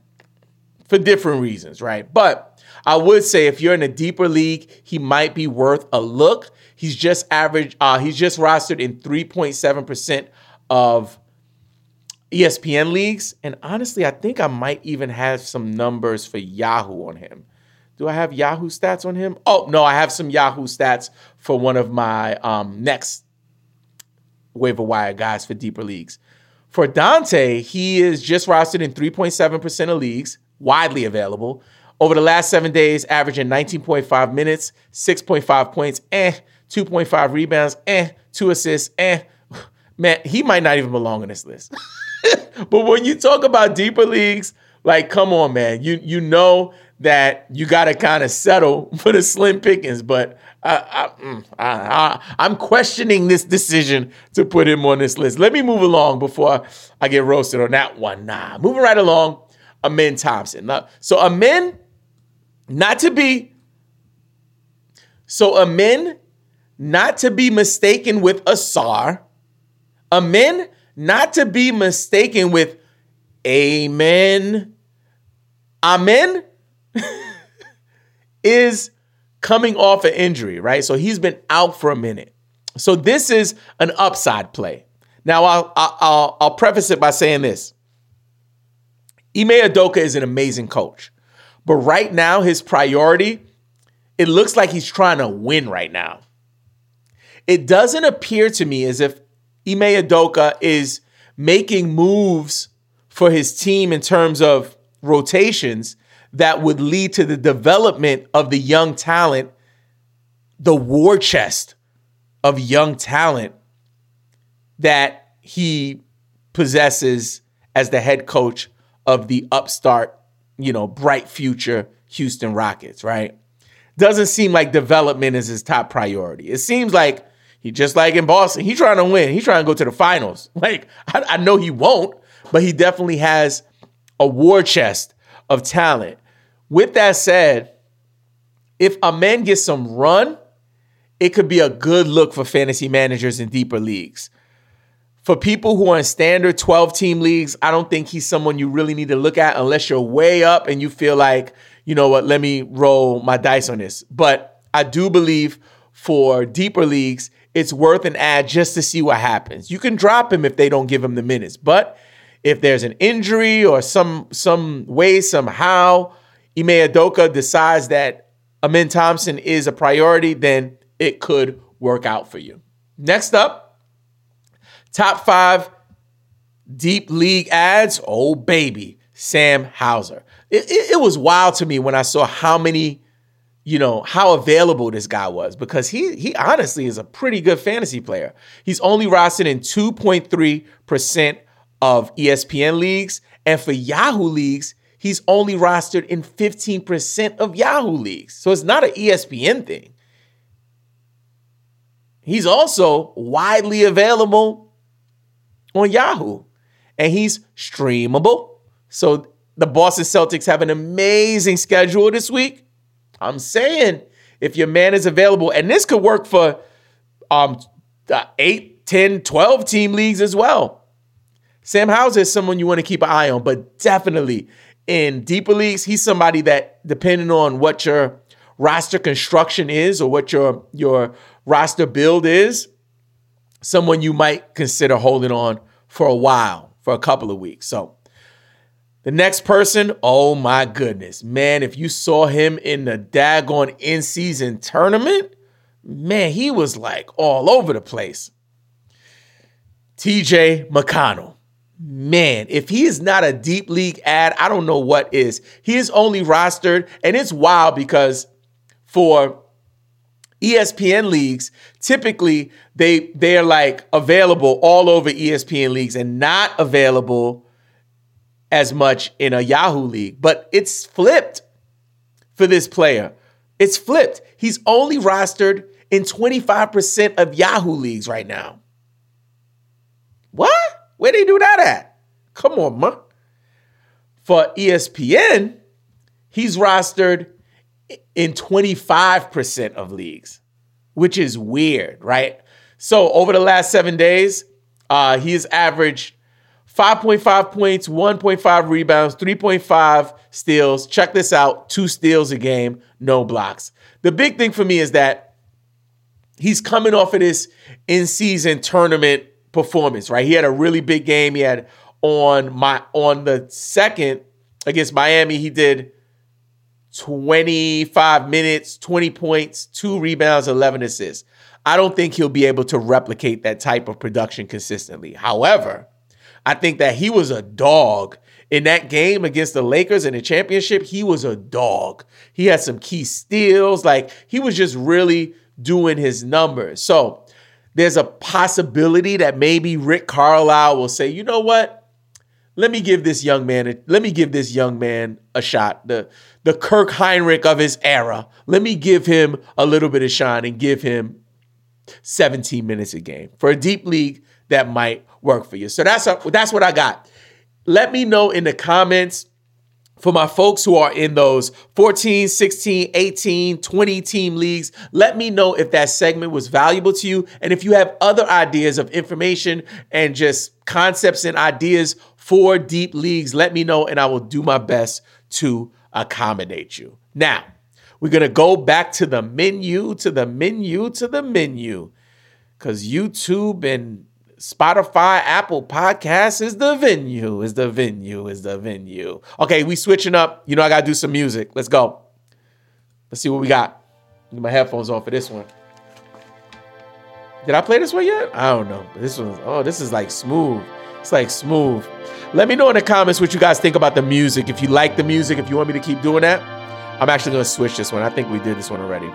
Speaker 1: for different reasons, right? But I would say if you're in a deeper league, he might be worth a look. He's just average, uh, he's just rostered in 3.7% of ESPN leagues. And honestly, I think I might even have some numbers for Yahoo on him. Do I have Yahoo stats on him? Oh, no, I have some Yahoo stats for one of my um, next waiver wire guys for deeper leagues. For Donte, he is just rostered in 3.7% of leagues, widely available. Over the last seven days, averaging 19.5 minutes, 6.5 points, eh, 2.5 rebounds, eh, two assists, eh. Man, he might not even belong on this list. but when you talk about deeper leagues, like, come on, man. You you know that you got to kind of settle for the slim pickings. But I, mm, I, I, I'm questioning this decision to put him on this list. Let me move along before I get roasted on that one. Nah, moving right along. Amen Thompson. So Amen, not to be. So Amen, not to be mistaken with Ausar. Amen, not to be mistaken with Amen. Amen is coming off an injury, right? So he's been out for a minute. So this is an upside play. Now I'll I'll I'll preface it by saying this. Ime Udoka is an amazing coach. But right now his priority it looks like he's trying to win right now. It doesn't appear to me as if Ime Udoka is making moves for his team in terms of rotations that would lead to the development of the young talent, the war chest of young talent that he possesses as the head coach of the upstart, you know, bright future Houston Rockets, right? Doesn't seem like development is his top priority. It seems like he just like in Boston, he's trying to win. He's trying to go to the finals. Like I, I know he won't, but he definitely has a war chest of talent. With that said, if Amen gets some run, it could be a good look for fantasy managers in deeper leagues. For people who are in standard 12 team leagues, I don't think he's someone you really need to look at unless you're way up and you feel like, you know what, let me roll my dice on this. But I do believe for deeper leagues, it's worth an ad just to see what happens. You can drop him if they don't give him the minutes, but if there's an injury or some some way somehow Ime Udoka decides that Amen Thompson is a priority, then it could work out for you. Next up, top five deep league ads. Oh baby, Sam Hauser. It, it, it was wild to me when I saw how many you know how available this guy was because he he honestly is a pretty good fantasy player. He's only rostered in 2.3% of ESPN leagues and for Yahoo leagues, he's only rostered in 15% of Yahoo leagues. So it's not an ESPN thing. He's also widely available on Yahoo and he's streamable. So the Boston Celtics have an amazing schedule this week I'm saying if your man is available, and this could work for um, 8, 10, 12 team leagues as well. Sam Hauser is someone you want to keep an eye on, but definitely in deeper leagues, he's somebody that, depending on what your roster construction is or what your your roster build is, someone you might consider holding on for a while, for a couple of weeks. So the next person, oh my goodness, man, if you saw him in the daggone in season tournament, man, he was like all over the place. TJ McConnell. Man, if he is not a deep league ad, I don't know what is. He is only rostered, and it's wild because for ESPN leagues, typically they they are like available all over ESPN leagues and not available as much in a Yahoo league, but it's flipped for this player. It's flipped. He's only rostered in 25% of Yahoo leagues right now. What? Where they do that at? Come on, man. For ESPN, he's rostered in 25% of leagues, which is weird, right? So over the last seven days, uh, he has averaged 5.5 points, 1.5 rebounds, 3.5 steals. Check this out two steals a game, no blocks. The big thing for me is that he's coming off of this in season tournament performance, right? He had a really big game. He had on my on the second against Miami, he did 25 minutes, 20 points, two rebounds, 11 assists. I don't think he'll be able to replicate that type of production consistently. However, I think that he was a dog in that game against the Lakers in the championship. He was a dog. He had some key steals. Like he was just really doing his numbers. So there's a possibility that maybe Rick Carlisle will say, you know what? Let me give this young man, a, let me give this young man a shot. The the Kirk Hinrich of his era. Let me give him a little bit of shine and give him 17 minutes a game. For a deep league, that might work for you. So that's a, that's what I got. Let me know in the comments for my folks who are in those 14, 16, 18, 20 team leagues, let me know if that segment was valuable to you. And if you have other ideas of information and just concepts and ideas for deep leagues, let me know and I will do my best to accommodate you. Now, We're going to go back to the menu, to the menu, to the menu. Because YouTube and Spotify, Apple Podcasts is the venue, is the venue, is the venue. Okay, we switching up. You know, I got to do some music. Let's go. Let's see what we got. Get my headphones on for this one. Did I play this one yet? I don't know. This one, oh, this is like smooth. It's like smooth. Let me know in the comments what you guys think about the music. If you like the music, if you want me to keep doing that, I'm actually gonna switch this one. I think we did this one already.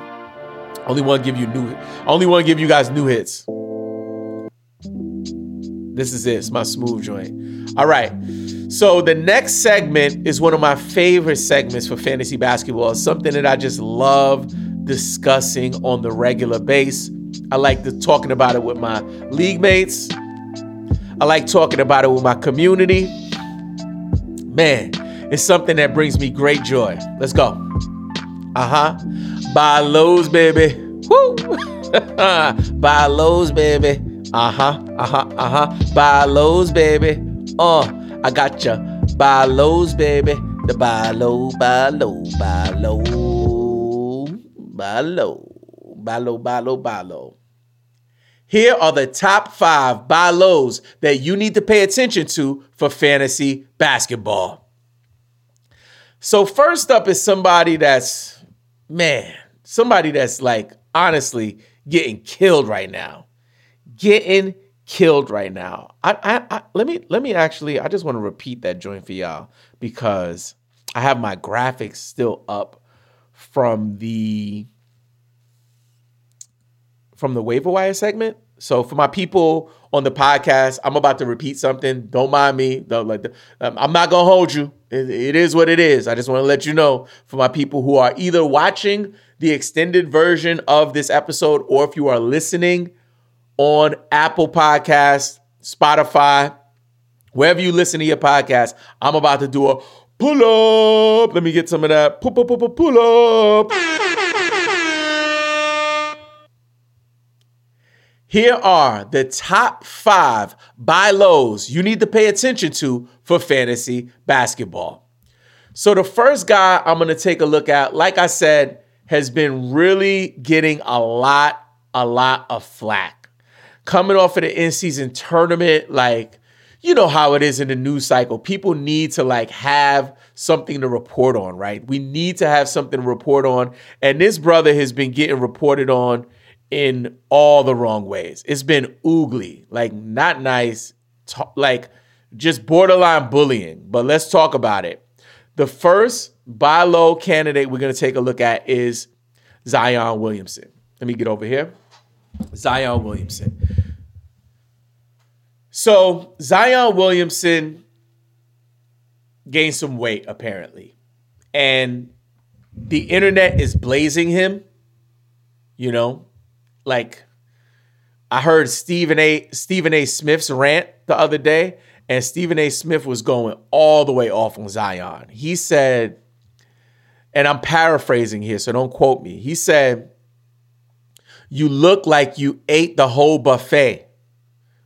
Speaker 1: Only one give you new. Only one give you guys new hits. This is it. It's my smooth joint. All right. So the next segment is one of my favorite segments for fantasy basketball. It's something that I just love discussing on the regular base. I like the, talking about it with my league mates. I like talking about it with my community. Man, it's something that brings me great joy. Let's go. Uh huh. Buy Lowe's, baby. Woo. Buy Lowe's, baby. Uh huh. Uh huh. Uh huh. Buy Lowe's, baby. Uh, I got ya. Buy Lowe's, baby. The buy low, buy low, buy low, buy low, buy low, buy low, buy low. Here are the top five buy lows that you need to pay attention to for fantasy basketball. So, first up is somebody that's, man, somebody that's like honestly getting killed right now. Getting killed right now. I, I, I let me let me actually I just want to repeat that joint for y'all because I have my graphics still up from the from the waiver wire segment. So for my people on the podcast, I'm about to repeat something. Don't mind me. Don't like um, I'm not gonna hold you. It, it is what it is. I just want to let you know for my people who are either watching the extended version of this episode or if you are listening on Apple Podcasts, Spotify, wherever you listen to your podcast, I'm about to do a pull up. Let me get some of that pull, pull, pull, pull up. Here are the top five buy lows you need to pay attention to for fantasy basketball. So, the first guy I'm going to take a look at, like I said, has been really getting a lot, a lot of flack. Coming off of the in season tournament, like, you know how it is in the news cycle. People need to like have something to report on, right? We need to have something to report on. And this brother has been getting reported on in all the wrong ways. It's been oogly, like not nice, t- like just borderline bullying. But let's talk about it. The first buy low candidate we're going to take a look at is Zion Williamson. Let me get over here. Zion Williamson. So, Zion Williamson gained some weight apparently. And the internet is blazing him, you know, like I heard Stephen A. Stephen A. Smith's rant the other day, and Stephen A. Smith was going all the way off on Zion. He said, and I'm paraphrasing here, so don't quote me. He said, "You look like you ate the whole buffet,"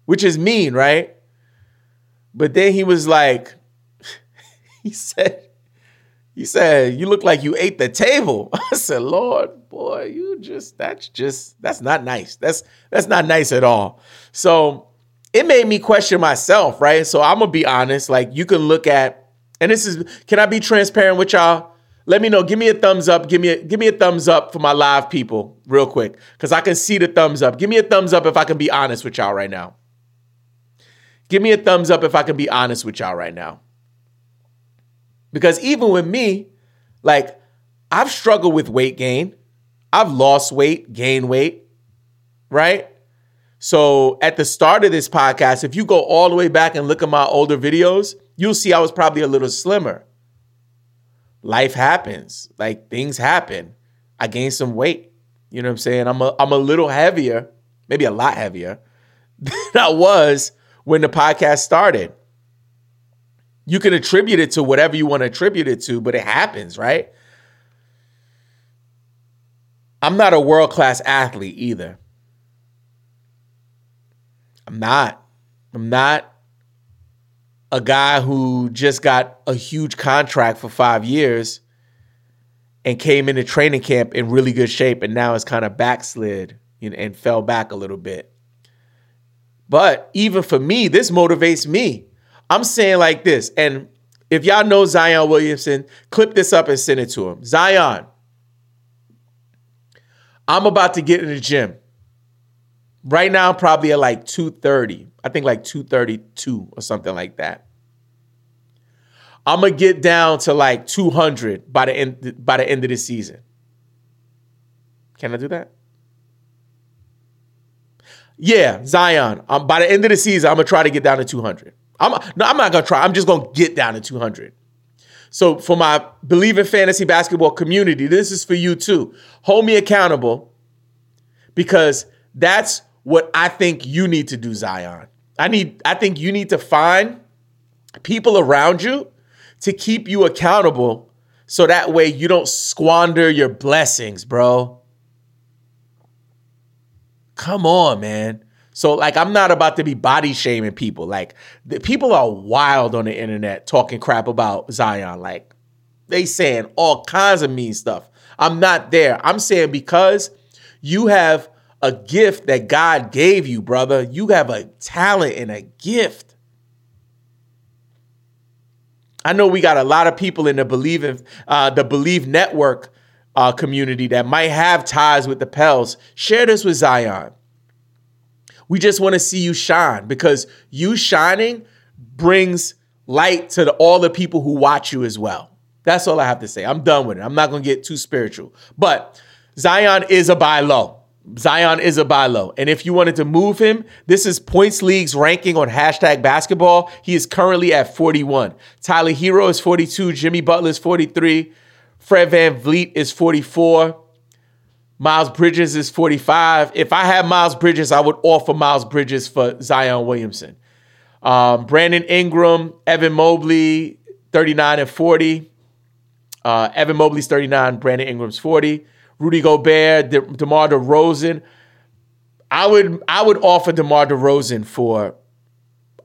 Speaker 1: which is mean, right? But then he was like, he said, he said, You look like you ate the table. I said, Lord, boy, you just that's just that's not nice. That's that's not nice at all. So it made me question myself, right? So I'm gonna be honest. Like you can look at, and this is can I be transparent with y'all? Let me know. Give me a thumbs up. Give me a give me a thumbs up for my live people, real quick. Cause I can see the thumbs up. Give me a thumbs up if I can be honest with y'all right now. Give me a thumbs up if I can be honest with y'all right now. Because even with me, like I've struggled with weight gain. I've lost weight, gained weight, right? So at the start of this podcast, if you go all the way back and look at my older videos, you'll see I was probably a little slimmer. Life happens, like things happen. I gained some weight. You know what I'm saying? I'm a, I'm a little heavier, maybe a lot heavier than I was when the podcast started you can attribute it to whatever you want to attribute it to, but it happens, right? I'm not a world class athlete either. I'm not. I'm not a guy who just got a huge contract for five years and came into training camp in really good shape and now is kind of backslid and fell back a little bit. But even for me, this motivates me. I'm saying like this, and if y'all know Zion Williamson, clip this up and send it to him. Zion, I'm about to get in the gym. Right now, I'm probably at like 230. I think like 232 or something like that. I'm gonna get down to like 200 by the end by the end of the season. Can I do that? Yeah, Zion. Um, by the end of the season, I'm gonna try to get down to 200. I'm no, I'm not gonna try. I'm just gonna get down to 200. So for my Bleav in fantasy basketball community, this is for you too. Hold me accountable because that's what I think you need to do, Zion. I need I think you need to find people around you to keep you accountable so that way you don't squander your blessings, bro. Come on, man. So like I'm not about to be body shaming people. Like the, people are wild on the internet talking crap about Zion. Like they saying all kinds of mean stuff. I'm not there. I'm saying because you have a gift that God gave you, brother. You have a talent and a gift. I know we got a lot of people in the believe in, uh, the Bleav network uh, community that might have ties with the Pels. Share this with Zion. We just want to see you shine because you shining brings light to the, all the people who watch you as well. That's all I have to say. I'm done with it. I'm not going to get too spiritual. But Zion is a buy low. Zion is a buy low. And if you wanted to move him, this is Points League's ranking on hashtag basketball. He is currently at 41. Tyler Herro is 42. Jimmy Butler is 43. Fred VanVleet is 44. Miles Bridges is 45. If I had Miles Bridges, I would offer Miles Bridges for Zion Williamson. Um, Brandon Ingram, Evan Mobley, 39 and 40. Uh, Evan Mobley's 39, Brandon Ingram's 40. Rudy Gobert, De- DeMar DeRozan. I would I would offer DeMar DeRozan for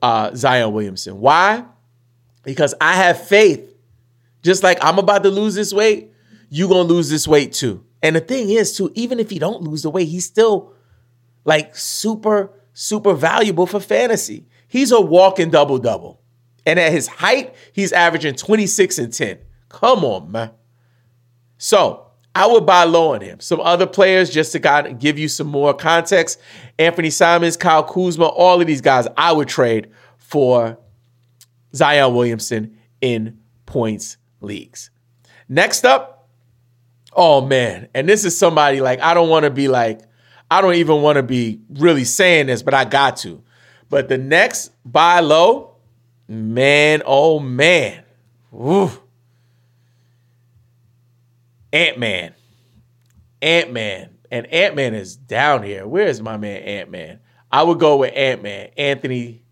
Speaker 1: uh, Zion Williamson. Why? Because I have faith. Just like I'm about to lose this weight, you gonna lose this weight too. And the thing is, too, even if he don't lose the weight, he's still like super, super valuable for fantasy. He's a walking double double. And at his height, he's averaging 26 and 10. Come on, man. So I would buy low on him. Some other players, just to kind of give you some more context Anthony Simons, Kyle Kuzma, all of these guys, I would trade for Zion Williamson in points leagues. Next up, oh man, and this is somebody like, I don't want to be like, I don't even want to be really saying this, but I got to. But the next buy low, man, oh man. Ant Man. Ant Man. And Ant Man is down here. Where is my man Ant Man? I would go with Ant Man. Anthony.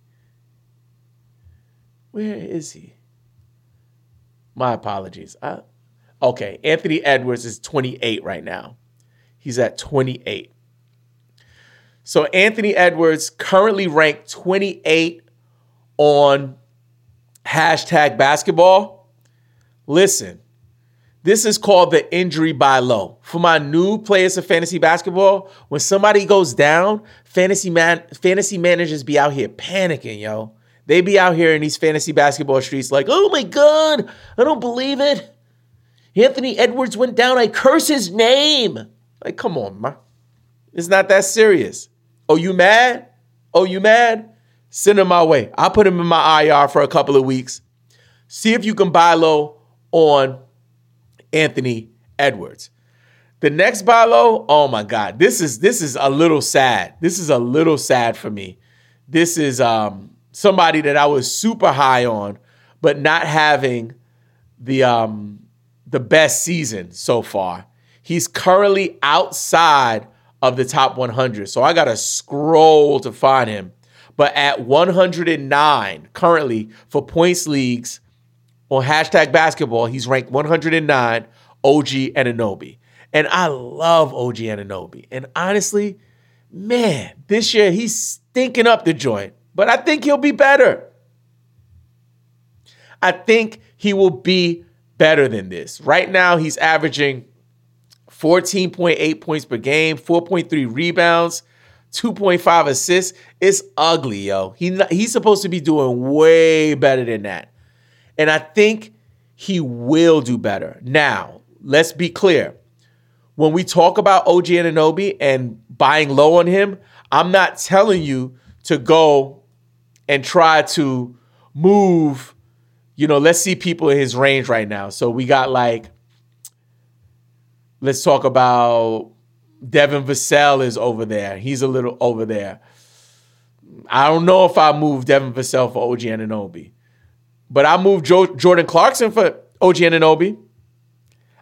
Speaker 1: Where is he? My apologies. Okay, Anthony Edwards is 28 right now. He's at 28. So Anthony Edwards currently ranked 28 on hashtag basketball. Listen, this is called the injury buy low. For my new players of fantasy basketball, when somebody goes down, fantasy man fantasy managers be out here panicking, yo. They be out here in these fantasy basketball streets like, oh my God, I don't believe it. Anthony Edwards went down. I curse his name. Like, come on, man. It's not that serious. Oh, you mad? Oh, you mad? Send him my way. I'll put him in my IR for a couple of weeks. See if you can buy low on Anthony Edwards. The next buy low, oh my God, this is this is a little sad. This is a little sad for me. This is um, somebody that I was super high on, but not having the um, the best season so far. He's currently outside of the top 100, so I gotta scroll to find him. But at 109 currently for points leagues on hashtag basketball, he's ranked 109, OG Anunoby. And I love OG Anunoby. And honestly, man, this year he's stinking up the joint, but I think he'll be better. I think he will be better than this. Right now, he's averaging 14.8 points per game, 4.3 rebounds, 2.5 assists. It's ugly, yo. He, he's supposed to be doing way better than that. And I think he will do better. Now, let's be clear. When we talk about OG Anunoby and buying low on him, I'm not telling you to go and try to move. You know, let's see people in his range right now. So we got like, let's talk about Devin Vassell is over there. He's a little over there. I don't know if I move Devin Vassell for OG Anunoby, but I moved jo- Jordan Clarkson for OG Anunoby.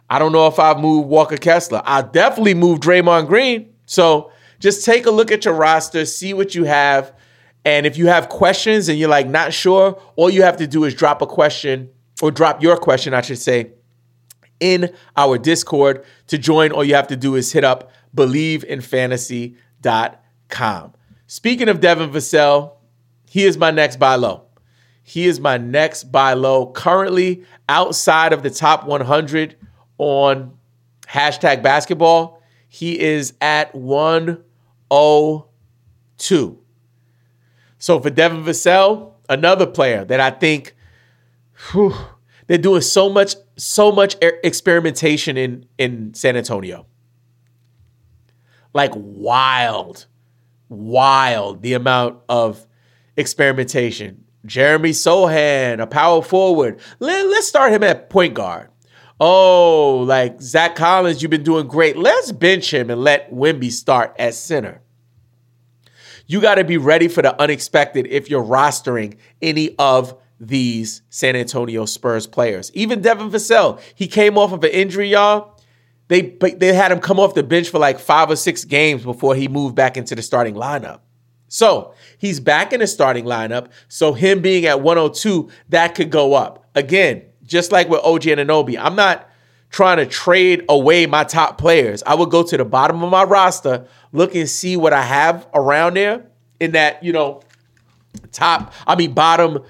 Speaker 1: I don't know if I've moved Walker Kessler. I definitely moved Draymond Green. So just take a look at your roster, see what you have. And if you have questions and you're like not sure, all you have to do is drop a question or drop your question, I should say, in our Discord. To join, all you have to do is hit up bleavinfantasy.com. Speaking of Devin Vassell, he is my next buy low. He is my next buy low. Currently outside of the top 100 on hashtag basketball, he is at 102. So for Devin Vassell, another player that I think whew, they're doing so much, so much experimentation in in San Antonio. Like wild, wild the amount of experimentation. Jeremy Sochan, a power forward. Let, let's start him at point guard. Oh, like Zach Collins, you've been doing great. Let's bench him and let Wemby start at center. You got to be ready for the unexpected if you're rostering any of these San Antonio Spurs players. Even Devin Vassell, he came off of an injury, y'all. They they had him come off the bench for like five or six games before he moved back into the starting lineup. So he's back in the starting lineup. So him being at 102, that could go up. Again, just like with OG Anunoby, I'm not trying to trade away my top players. I would go to the bottom of my roster, look and see what I have around there in that, you know, top, I mean, bottom,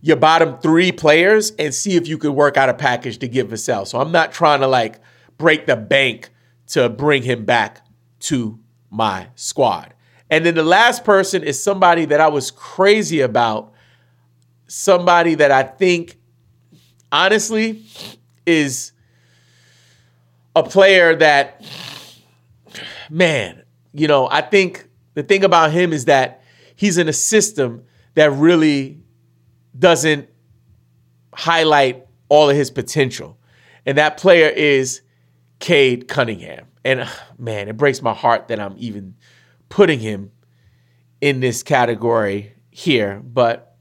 Speaker 1: your bottom three players and see if you could work out a package to give Vassell. So I'm not trying to like break the bank to bring him back to my squad. And then the last person is somebody that I was crazy about, somebody that I think honestly is a player that, man, you know, I think the thing about him is that he's in a system that really doesn't highlight all of his potential. And that player is Cade Cunningham. And uh, man, it breaks my heart that I'm even putting him in this category here. But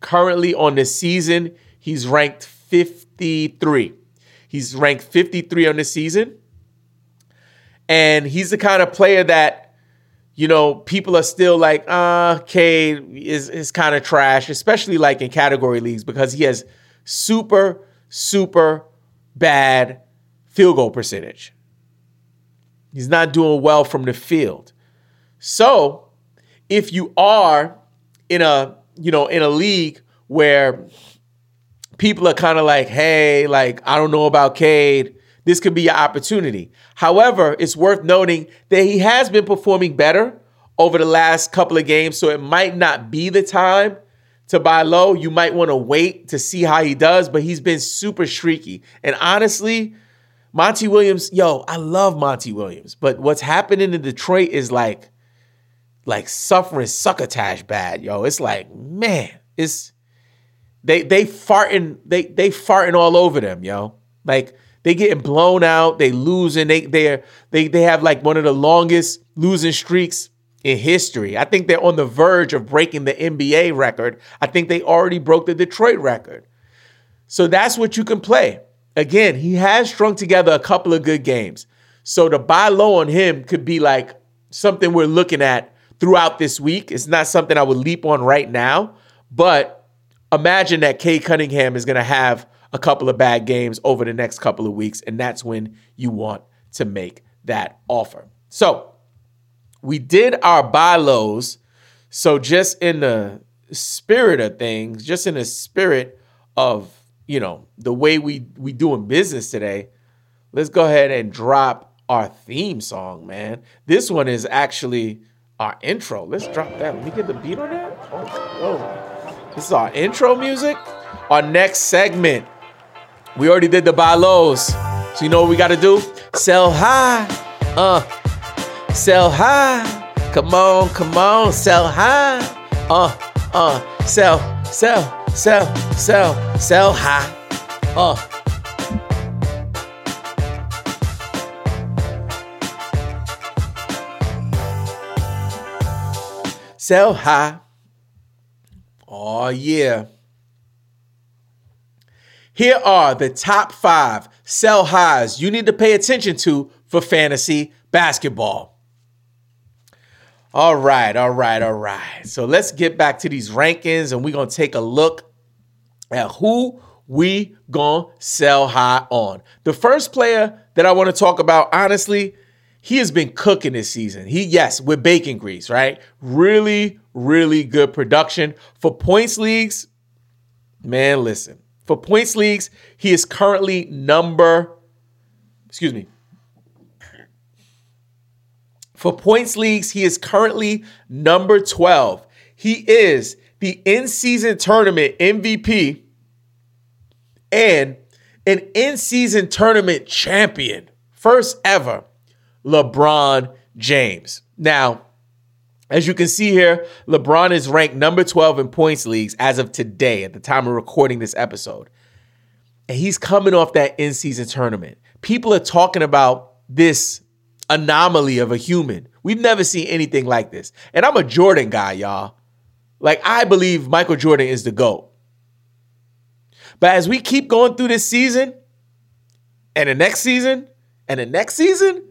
Speaker 1: currently on this season, he's ranked 53. He's ranked 53 on the season. And he's the kind of player that, you know, people are still like, uh, Cade is, is kind of trash, especially like in category leagues, because he has super, super bad field goal percentage. He's not doing well from the field. So if you are in a, you know, in a league where people are kind of like, hey, like, I don't know about Cade. This could be your opportunity. However, it's worth noting that he has been performing better over the last couple of games, so it might not be the time to buy low. You might want to wait to see how he does, but he's been super streaky. And honestly, Monty Williams, yo, I love Monty Williams, but what's happening in Detroit is like, like suffering succotash bad, yo. It's like, man, it's they they farting they they farting all over them, yo. Like they getting blown out, they losing, they they they they have like one of the longest losing streaks in history. I think they're on the verge of breaking the NBA record. I think they already broke the Detroit record. So that's what you can play. Again, he has strung together a couple of good games. So to buy low on him could be like something we're looking at throughout this week. It's not something I would leap on right now, but imagine that Cade Cunningham is going to have a couple of bad games over the next couple of weeks, and that's when you want to make that offer. So we did our buy lows. So just in the spirit of things, just in the spirit of you know, the way we we doing business today, let's go ahead and drop our theme song, man. This one is actually our intro. Let's drop that. Let me get the beat on that. Oh, oh. This is our intro music. Our next segment. We already did the buy lows. So you know what we gotta do? Sell high. Uh. Sell high. Come on, come on, sell high. Uh, uh, sell, sell, sell, sell, sell high. Uh. Sell high. Oh, yeah. Here are the top five sell highs you need to pay attention to for fantasy basketball. All right, all right, all right. So let's get back to these rankings and we're going to take a look at who we going to sell high on. The first player that I want to talk about, honestly, he has been cooking this season. He, yes, with bacon grease, right? Really, really good production. For points leagues, man, listen. For points leagues, he is currently number, excuse me. For points leagues, he is currently number 12. He is the in season tournament MVP and an in season tournament champion. First ever, LeBron James. Now, as you can see here, LeBron is ranked number 12 in points leagues as of today, at the time of recording this episode. And he's coming off that in season tournament. People are talking about this anomaly of a human. We've never seen anything like this. And I'm a Jordan guy, y'all. Like, I believe Michael Jordan is the GOAT. But as we keep going through this season, and the next season, and the next season,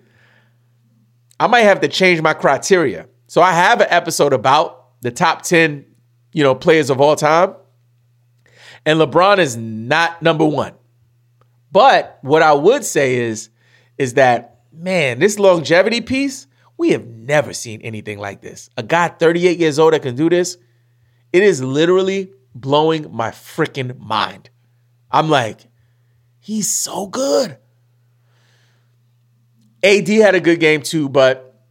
Speaker 1: I might have to change my criteria. So I have an episode about the top 10, you know, players of all time. And LeBron is not number 1. But what I would say is is that man, this longevity piece, we have never seen anything like this. A guy 38 years old that can do this, it is literally blowing my freaking mind. I'm like, he's so good. AD had a good game too, but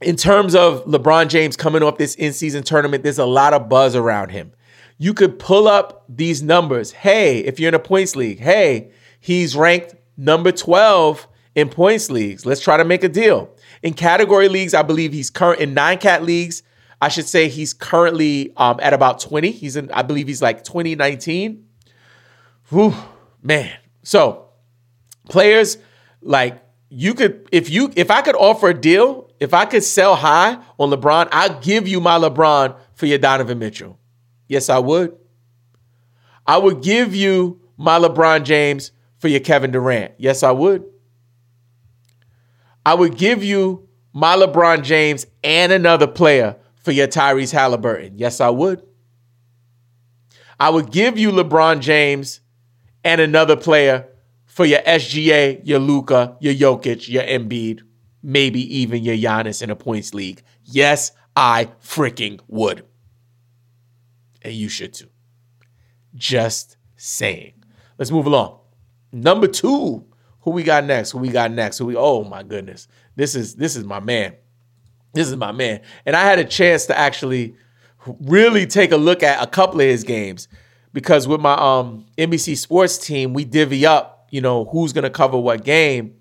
Speaker 1: in terms of LeBron James coming off this in season tournament, there's a lot of buzz around him. You could pull up these numbers. Hey, if you're in a points league, hey, he's ranked number 12 in points leagues. Let's try to make a deal. In category leagues, I believe he's current in nine cat leagues. I should say he's currently um, at about 20. He's in, I believe he's like 2019. Whew, man. So players like you could if you if I could offer a deal, if I could sell high on LeBron, I'd give you my LeBron for your Donovan Mitchell. Yes, I would. I would give you my LeBron James for your Kevin Durant. Yes, I would. I would give you my LeBron James and another player for your Tyrese Halliburton. Yes, I would. I would give you LeBron James and another player for your SGA, your Luka, your Jokic, your Embiid, maybe even your Giannis in a points league. Yes, I freaking would. And you should too. Just saying. Let's move along. Number two, who we got next? Who we got next? Who we oh my goodness. This is this is my man. This is my man. And I had a chance to actually really take a look at a couple of his games because with my um NBC sports team, we divvy up, you know, who's gonna cover what game.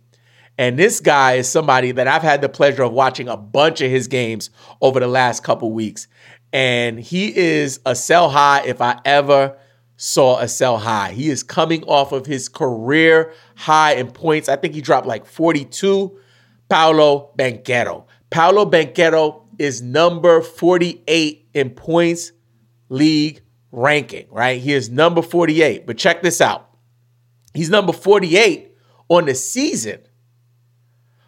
Speaker 1: And this guy is somebody that I've had the pleasure of watching a bunch of his games over the last couple weeks. And he is a sell high if I ever saw a sell high. He is coming off of his career high in points. I think he dropped like 42. Paolo Banchero. Paolo Banchero is number 48 in points league ranking, right? He is number 48. But check this out. He's number 48 on the season.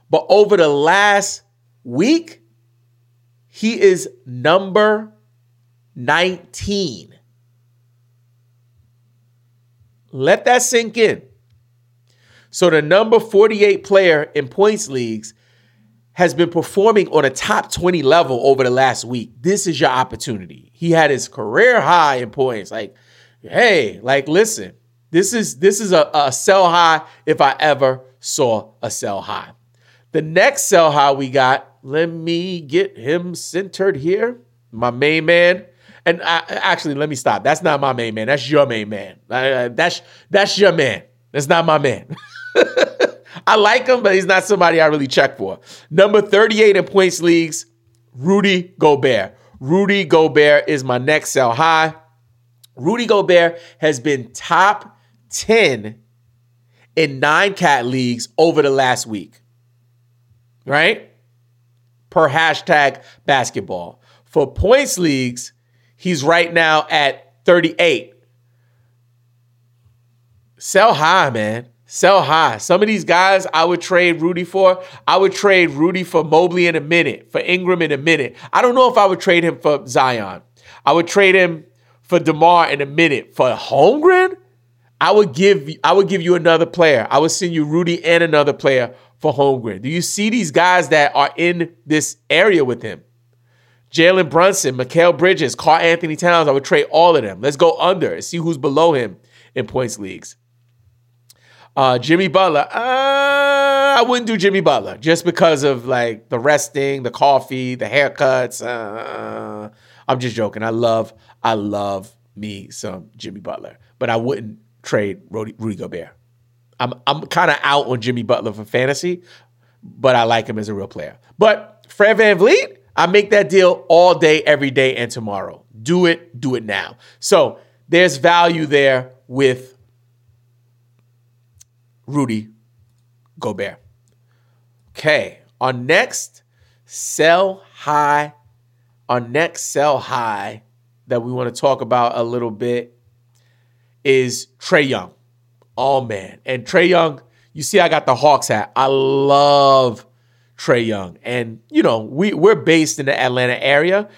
Speaker 1: But over the last week, he is number 19. Let that sink in. So the number 48 player in points leagues has been performing on a top 20 level over the last week. This is your opportunity. He had his career high in points. Like, hey, like, listen, This is this is a, a sell high if I ever saw a sell high. The next sell high we got, let me get him centered here. My main man. And I, actually, let me stop. That's not my main man. That's your main man. That's that's your man. That's not my man. I like him, but he's not somebody I really check for. Number 38 in points leagues, Rudy Gobert. Rudy Gobert is my next sell high. Rudy Gobert has been top 10 in nine cat leagues over the last week. Right? Per hashtag basketball. For points leagues, he's right now at 38. Sell high, man. Sell high. Some of these guys I would trade Rudy for. I would trade Rudy for Mobley in a minute, for Ingram in a minute. I don't know if I would trade him for Zion. I would trade him for DeMar in a minute. For Holmgren, I would give I would give you another player. I would send you Rudy and another player for Holmgren. Do you see these guys that are in this area with him? Jalen Brunson, Mikal Bridges, Karl-Anthony Towns. I would trade all of them. Let's go under and see who's below him in points leagues. Uh, Jimmy Butler, uh, I wouldn't do Jimmy Butler just because of like the resting, the coffee, the haircuts. Uh, I'm just joking. I love, I love me some Jimmy Butler, but I wouldn't trade Rudy, Rudy Gobert. I'm I'm kind of out on Jimmy Butler for fantasy, but I like him as a real player. But Fred VanVleet, I make that deal all day, every day, and tomorrow. Do it, do it now. So there's value there with Rudy Gobert. Okay, our next sell high, our next sell high that we want to talk about a little bit is Trae Young. Oh man. And Trae Young, you see, I got the Hawks hat. I love Trae Young. And, you know, we, we're based in the Atlanta area,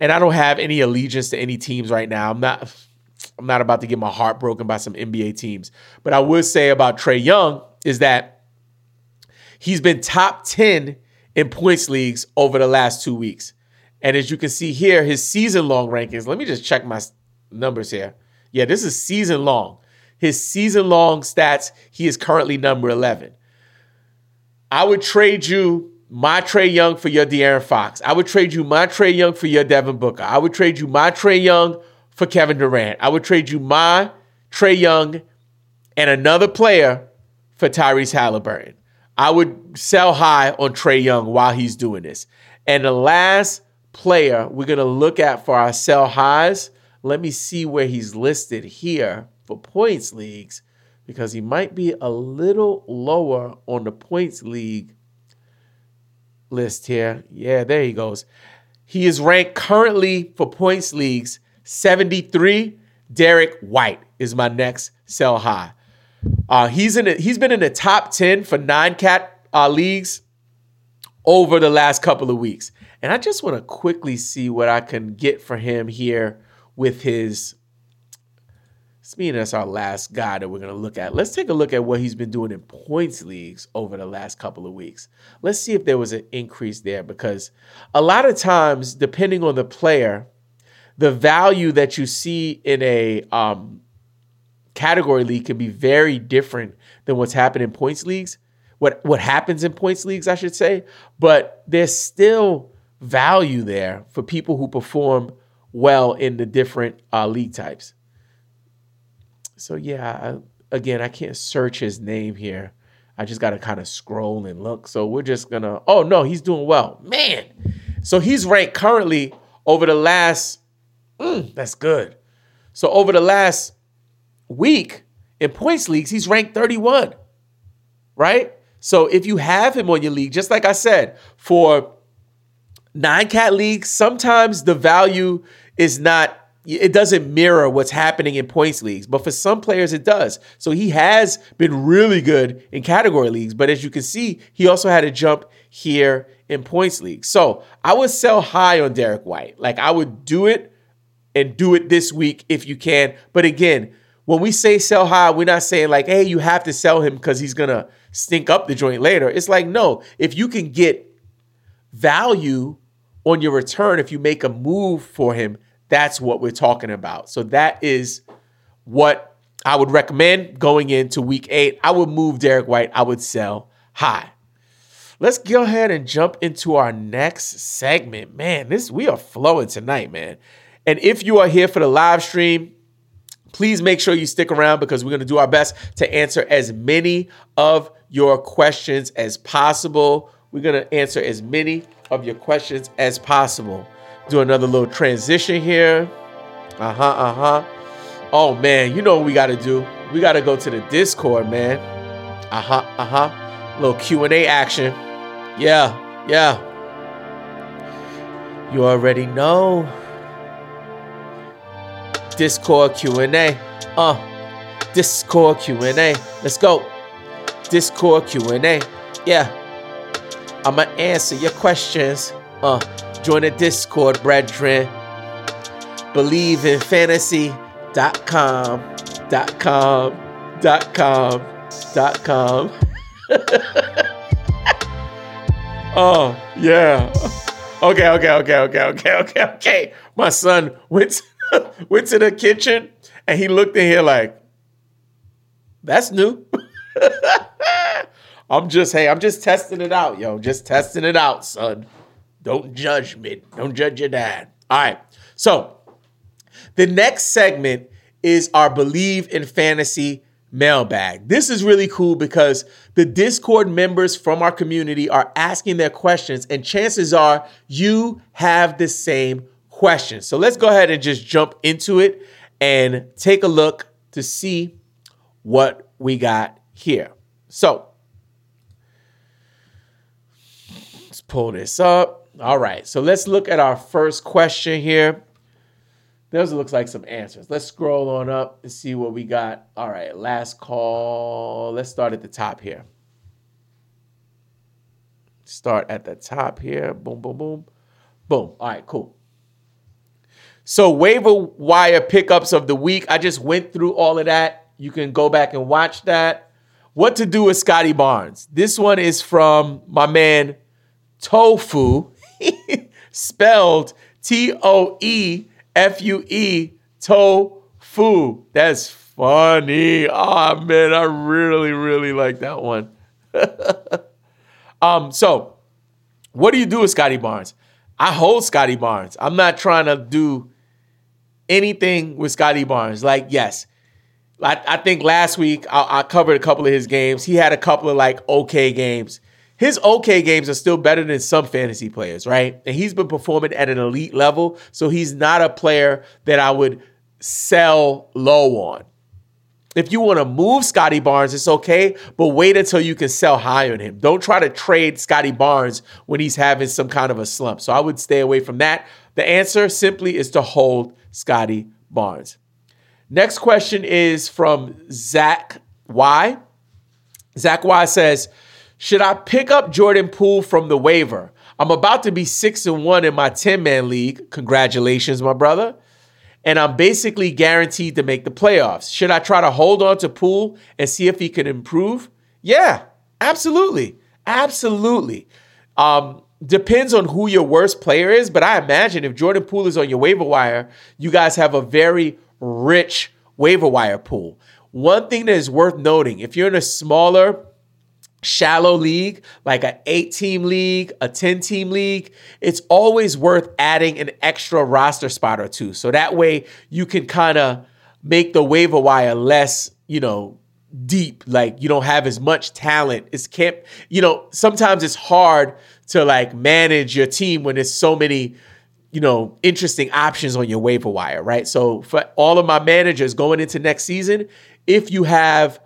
Speaker 1: and I don't have any allegiance to any teams right now. I'm not I'm not about to get my heart broken by some NBA teams. But I would say about Trae Young is that he's been top 10 in points leagues over the last two weeks. And as you can see here, his season long rankings, let me just check my numbers here. Yeah, this is season long. His season long stats, he is currently number 11. I would trade you my Trae Young for your De'Aaron Fox. I would trade you my Trae Young for your Devin Booker. I would trade you my Trae Young for Kevin Durant. I would trade you my Trae Young and another player for Tyrese Halliburton. I would sell high on Trae Young while he's doing this. And the last player we're going to look at for our sell highs let me see where he's listed here for points leagues because he might be a little lower on the points league list here. Yeah, there he goes. He is ranked currently for points leagues 73. Derrick White is my next sell high. Uh, he's in. A, he's been in the top 10 for nine cat uh, leagues over the last couple of weeks, and I just want to quickly see what I can get for him here with his. Speaking, that's our last guy that we're going to look at. Let's take a look at what he's been doing in points leagues over the last couple of weeks. Let's see if there was an increase there because a lot of times, depending on the player, the value that you see in a um, category league can be very different than what's happening in points leagues. What what happens in points leagues, I should say, but there's still value there for people who perform well in the different uh, league types. So yeah, I, again, I can't search his name here. I just got to kind of scroll and look. So we're just gonna. Oh no, he's doing well, man. So he's ranked currently over the last. Mm, that's good. So over the last week in points leagues, he's ranked 31. Right. So if you have him on your league, just like I said, for nine cat leagues, sometimes the value is not it doesn't mirror what's happening in points leagues, but for some players it does. So he has been really good in category leagues, but as you can see, he also had a jump here in points leagues. So I would sell high on Derrick White. Like I would do it and do it this week if you can. But again, when we say sell high, we're not saying like, hey, you have to sell him because he's gonna stink up the joint later. It's like, no, if you can get value on your return, if you make a move for him, that's what we're talking about. So that is what I would recommend going into week eight. I would move Derrick White. I would sell high. Let's go ahead and jump into our next segment. Man, this we are flowing tonight, man. And if you are here for the live stream, please make sure you stick around because we're going to do our best to answer as many of your questions as possible. We're going to answer as many of your questions as possible. Do another little transition here. Uh huh, uh huh. Oh man, you know what we got to do? We got to go to the Discord, man. Uh huh, uh huh. Little Q and A action. Yeah, yeah. You already know. Discord Q&A. Uh, Discord Q&A. Let's go. Discord Q&A. Yeah. I'ma answer your questions. Uh, join the Discord, brethren. bleavinfantasy.com. Dot com. Dot com. Dot com. oh, yeah. Okay, okay, okay, okay, okay, okay, okay. My son went went to the kitchen and he looked in here like, that's new. I'm just, hey, I'm just testing it out, yo. Just testing it out, son. Don't judge me. Don't judge your dad. All right. So the next segment is our Bleav in Fantasy mailbag. This is really cool because the Discord members from our community are asking their questions, and chances are you have the same questions. So let's go ahead and just jump into it and take a look to see what we got here. So let's pull this up. All right, so let's look at our first question here. Those looks like some answers. Let's scroll on up and see what we got. All right, last call. Let's start at the top here. Start at the top here. Boom, boom, boom. Boom. All right, cool. So waiver wire pickups of the week. I just went through all of that. You can go back and watch that. What to do with Scotty Barnes? This one is from my man Tofu, spelled T O E F U E Tofu. That's funny. Oh man, I really, really like that one. um, so what do you do with Scotty Barnes? I hold Scotty Barnes. I'm not trying to do anything with Scotty Barnes. Like, yes, I, I think last week I, I, covered a couple of his games. He had a couple of like okay games. His okay games are still better than some fantasy players, right? And he's been performing at an elite level. So he's not a player that I would sell low on. If you want to move Scotty Barnes, it's okay, but wait until you can sell high on him. Don't try to trade Scotty Barnes when he's having some kind of a slump. So I would stay away from that. The answer simply is to hold Scotty Barnes. Next question is from Zach Y. Zach Y says, Should I pick up Jordan Poole from the waiver? I'm about to be six and one in my 10 man league. Congratulations, my brother. And I'm basically guaranteed to make the playoffs. Should I try to hold on to Poole and see if he can improve? Yeah, absolutely. Absolutely. Um, depends on who your worst player is, but I imagine if Jordan Poole is on your waiver wire, you guys have a very rich waiver wire pool. One thing that is worth noting if you're in a smaller, shallow league, like an eight team league, a 10 team league, it's always worth adding an extra roster spot or two. So that way you can kind of make the waiver wire less, you know, deep. Like you don't have as much talent. It's can't, you know, sometimes it's hard to like manage your team when there's so many you know interesting options on your waiver wire right so for all of my managers going into next season if you have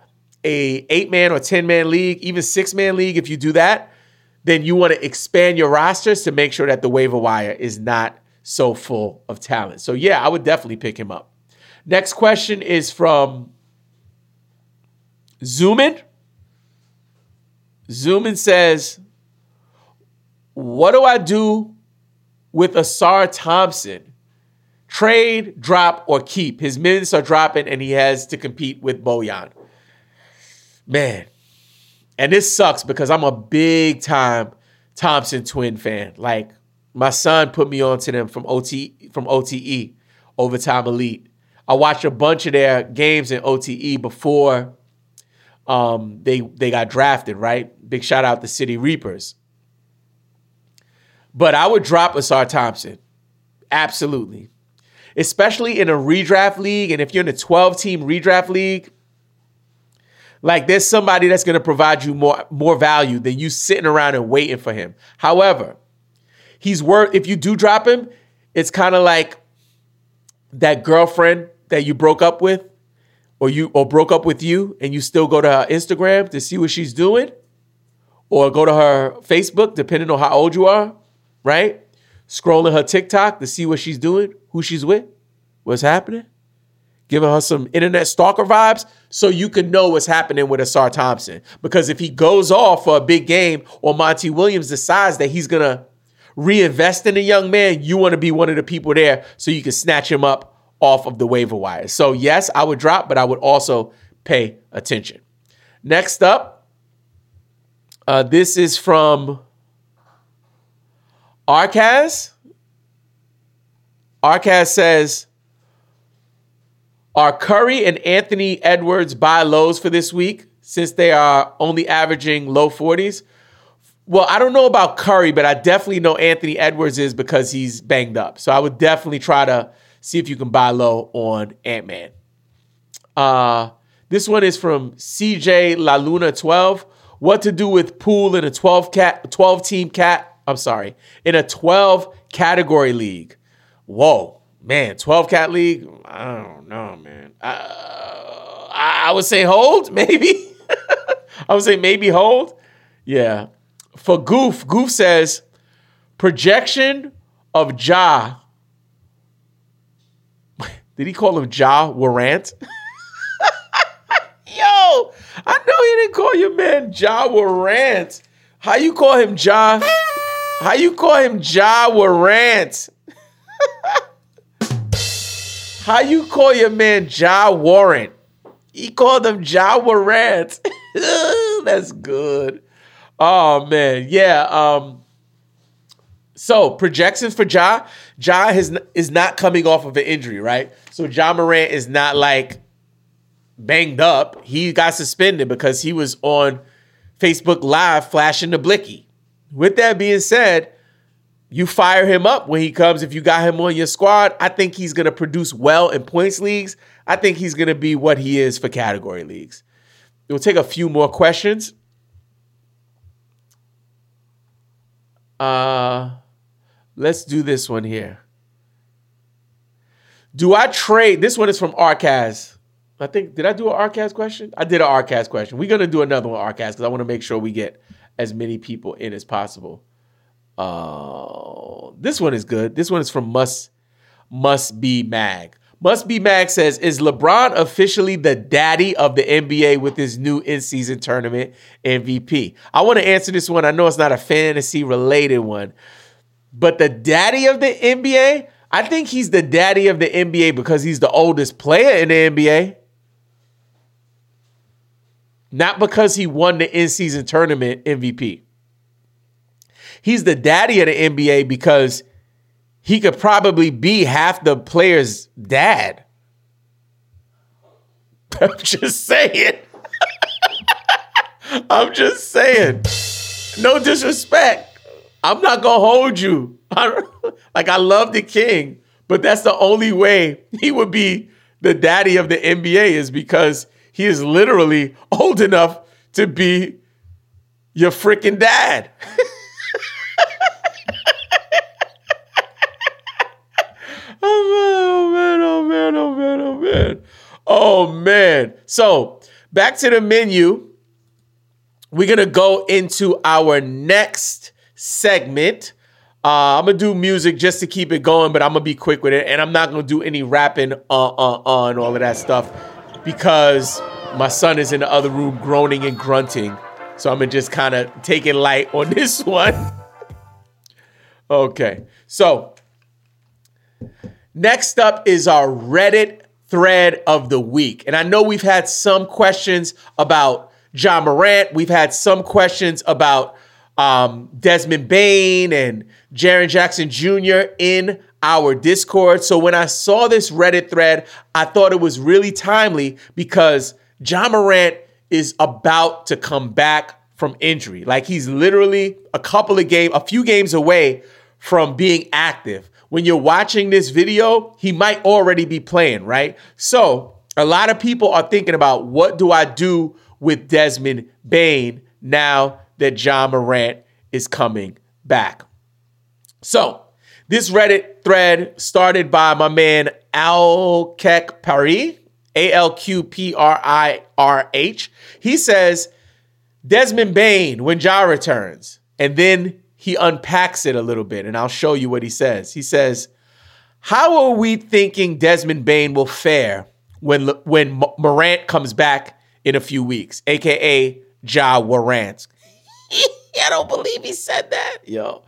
Speaker 1: a eight man or 10 man league even six man league if you do that then you want to expand your rosters to make sure that the waiver wire is not so full of talent so yeah i would definitely pick him up next question is from zoomin zoomin says what do I do with Ausar Thompson? Trade, drop, or keep. His minutes are dropping and he has to compete with Bojan. Man. And this sucks because I'm a big time Thompson twin fan. Like my son put me onto them from OT from OTE, Overtime Elite. I watched a bunch of their games in OTE before um, they they got drafted. Right, big shout out to City Reapers. But I would drop Ausar Thompson, absolutely, especially in a redraft league, and if you're in a 12 team redraft league. Like there's somebody that's going to provide you more more value than you sitting around and waiting for him. However, he's worth if you do drop him, it's kind of like that girlfriend that you broke up with or you or broke up with you and you still go to her Instagram to see what she's doing or go to her Facebook depending on how old you are, right? Scrolling her TikTok to see what she's doing, who she's with, what's happening giving her some internet stalker vibes so you can know what's happening with Ausar Thompson. Because if he goes off for a big game or Monty Williams decides that he's going to reinvest in a young man, you want to be one of the people there so you can snatch him up off of the waiver wire. So, yes, I would drop, but I would also pay attention. Next up, uh, this is from Arcaz. Arcaz says, are Curry and Anthony Edwards buy lows for this week since they are only averaging low 40s? Well, I don't know about Curry, but I definitely know Anthony Edwards is because he's banged up. So I would definitely try to see if you can buy low on Ant Man. Uh, this one is from CJ La Luna 12. What to do with pool in a 12 cat 12 team cat? I'm sorry, in a 12 category league. Whoa man, 12 cat league, I don't know, man. Uh, I, would say hold, maybe. I would say maybe hold. Yeah. For Goof, Goof says projection of Ja. Did he call him Ja Warrant? Yo, I know he didn't call your man Ja Warrant. How you call him Ja? How you call him Ja Warrant? How you call your man Ja Warrant? He called him Ja Warrant. That's good. Oh man, yeah. Um, so projections for Ja, Ja has, is not coming off of an injury, right? So Ja Morant is not like banged up. He got suspended because he was on Facebook Live flashing the blicky. With that being said, you fire him up when he comes. If you got him on your squad, I think he's going to produce well in points leagues. I think he's going to be what he is for category leagues. We'll take a few more questions. Uh, let's do this one here. Do I trade? This one is from Arcaz. I think, did I do an Arcaz question? I did an Arcaz question. We're going to do another one, Arcaz, because I want to make sure we get as many people in as possible. Uh, this one is good. This one is from Must Must Be Mag. Must Be Mag says, Is LeBron officially the daddy of the NBA with his new in season tournament MVP? I want to answer this one. I know it's not a fantasy related one, but the daddy of the NBA, I think he's the daddy of the NBA because he's the oldest player in the NBA. Not because he won the in season tournament MVP he's the daddy of the NBA because he could probably be half the player's dad. I'm just saying. I'm just saying. No disrespect. I'm not gonna hold you. like I love the king, but that's the only way he would be the daddy of the NBA is because he is literally old enough to be your freaking dad. Oh man, oh man, oh man, oh man. Oh man. So back to the menu. We're gonna go into our next segment. Uh, I'm gonna do music just to keep it going, but I'm gonna be quick with it, and I'm not gonna do any rapping uh, uh, on all of that stuff because my son is in the other room groaning and grunting. So I'm gonna just kind of take it light on this one. okay, so Next up is our Reddit thread of the week. And I know we've had some questions about Ja Morant. We've had some questions about um, Desmond Bane and Jaren Jackson Jr. in our Discord. So when I saw this Reddit thread, I thought it was really timely because Ja Morant is about to come back from injury. Like he's literally a couple of game, a few games away from being active. When you're watching this video, he might already be playing, right? So a lot of people are thinking about what do I do with Desmond Bane now that Ja Morant is coming back. So this Reddit thread started by my man Alkek Paris, A L Q P R I R H. He says, Desmond Bane when Ja returns. And then he unpacks it a little bit, and I'll show you what he says. He says, How are we thinking Desmond Bane will fare when, when Morant comes back in a few weeks, aka Ja Warrant? I don't believe he said that, yo.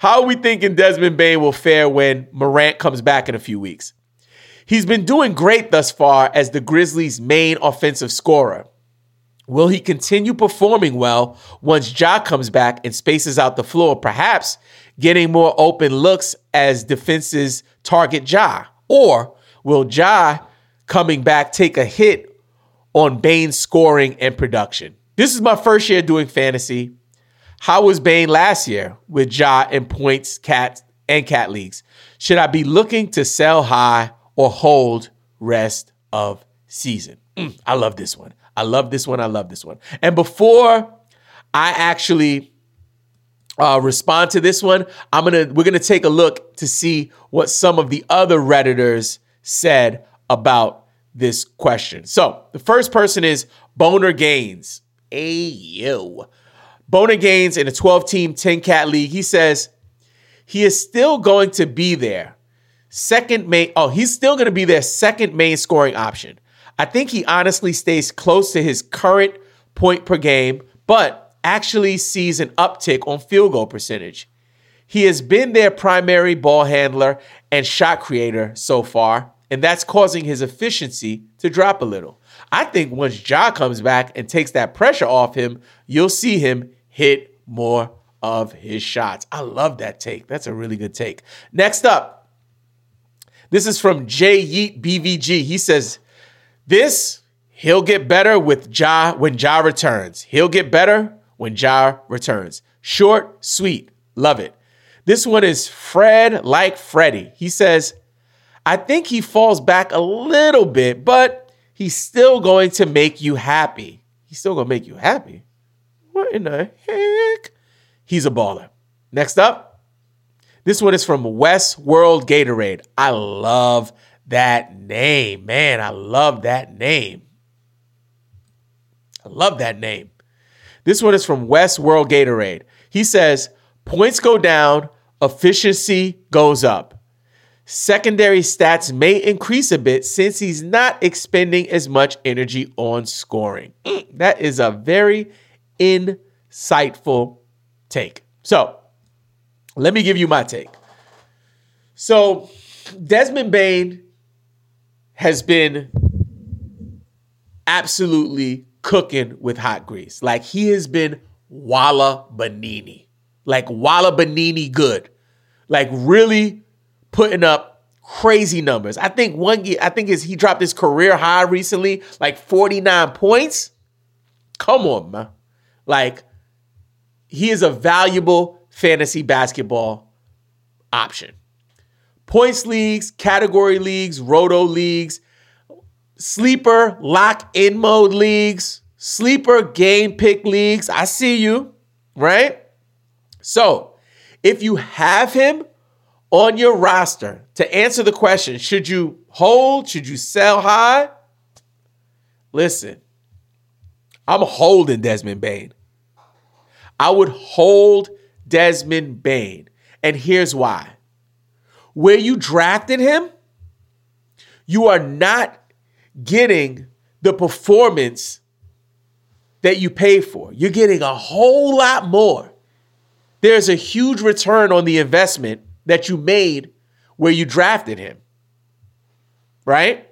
Speaker 1: How are we thinking Desmond Bane will fare when Morant comes back in a few weeks? He's been doing great thus far as the Grizzlies' main offensive scorer. Will he continue performing well once Ja comes back and spaces out the floor, perhaps getting more open looks as defenses target Ja? Or will Ja coming back take a hit on Bane's scoring and production? This is my first year doing fantasy. How was Bane last year with Ja in points, cat, and cat leagues? Should I be looking to sell high or hold rest of season? Mm, I love this one. I love this one. I love this one. And before I actually uh, respond to this one, I'm gonna we're gonna take a look to see what some of the other redditors said about this question. So the first person is Boner Gains. Ayo. Boner Gains in a 12 team 10 cat league. He says he is still going to be there. Second main, oh, he's still going to be their second main scoring option. I think he honestly stays close to his current point per game, but actually sees an uptick on field goal percentage. He has been their primary ball handler and shot creator so far, and that's causing his efficiency to drop a little. I think once Ja comes back and takes that pressure off him, you'll see him hit more of his shots. I love that take. That's a really good take. Next up, this is from Jay Yeet BVG. He says, This, he'll get better with Ja when Ja returns. He'll get better when Ja returns. Short, sweet. Love it. This one is Fred like Freddie. He says, I think he falls back a little bit, but he's still going to make you happy. He's still going to make you happy. What in the heck? He's a baller. Next up, this one is from Westworld Gatorade. I love that name. Man, I love that name. I love that name. This one is from Westworld Gatorade. He says, points go down, efficiency goes up. Secondary stats may increase a bit since he's not expending as much energy on scoring. Mm, that is a very insightful take. So, let me give you my take. So, Desmond Bane has been absolutely cooking with hot grease. Like he has been Walla Benini. Like Walla Benini good. Like really putting up crazy numbers. I think one I think is he dropped his career high recently, like 49 points. Come on, man. Like, he is a valuable fantasy basketball option. Points leagues, category leagues, roto leagues, sleeper lock in mode leagues, sleeper game pick leagues. I see you, right? So, if you have him on your roster to answer the question, should you hold? Should you sell high? Listen, I'm holding Desmond Bane. I would hold Desmond Bane. And here's why. Where you drafted him, you are not getting the performance that you pay for. You're getting a whole lot more. There's a huge return on the investment that you made where you drafted him. Right?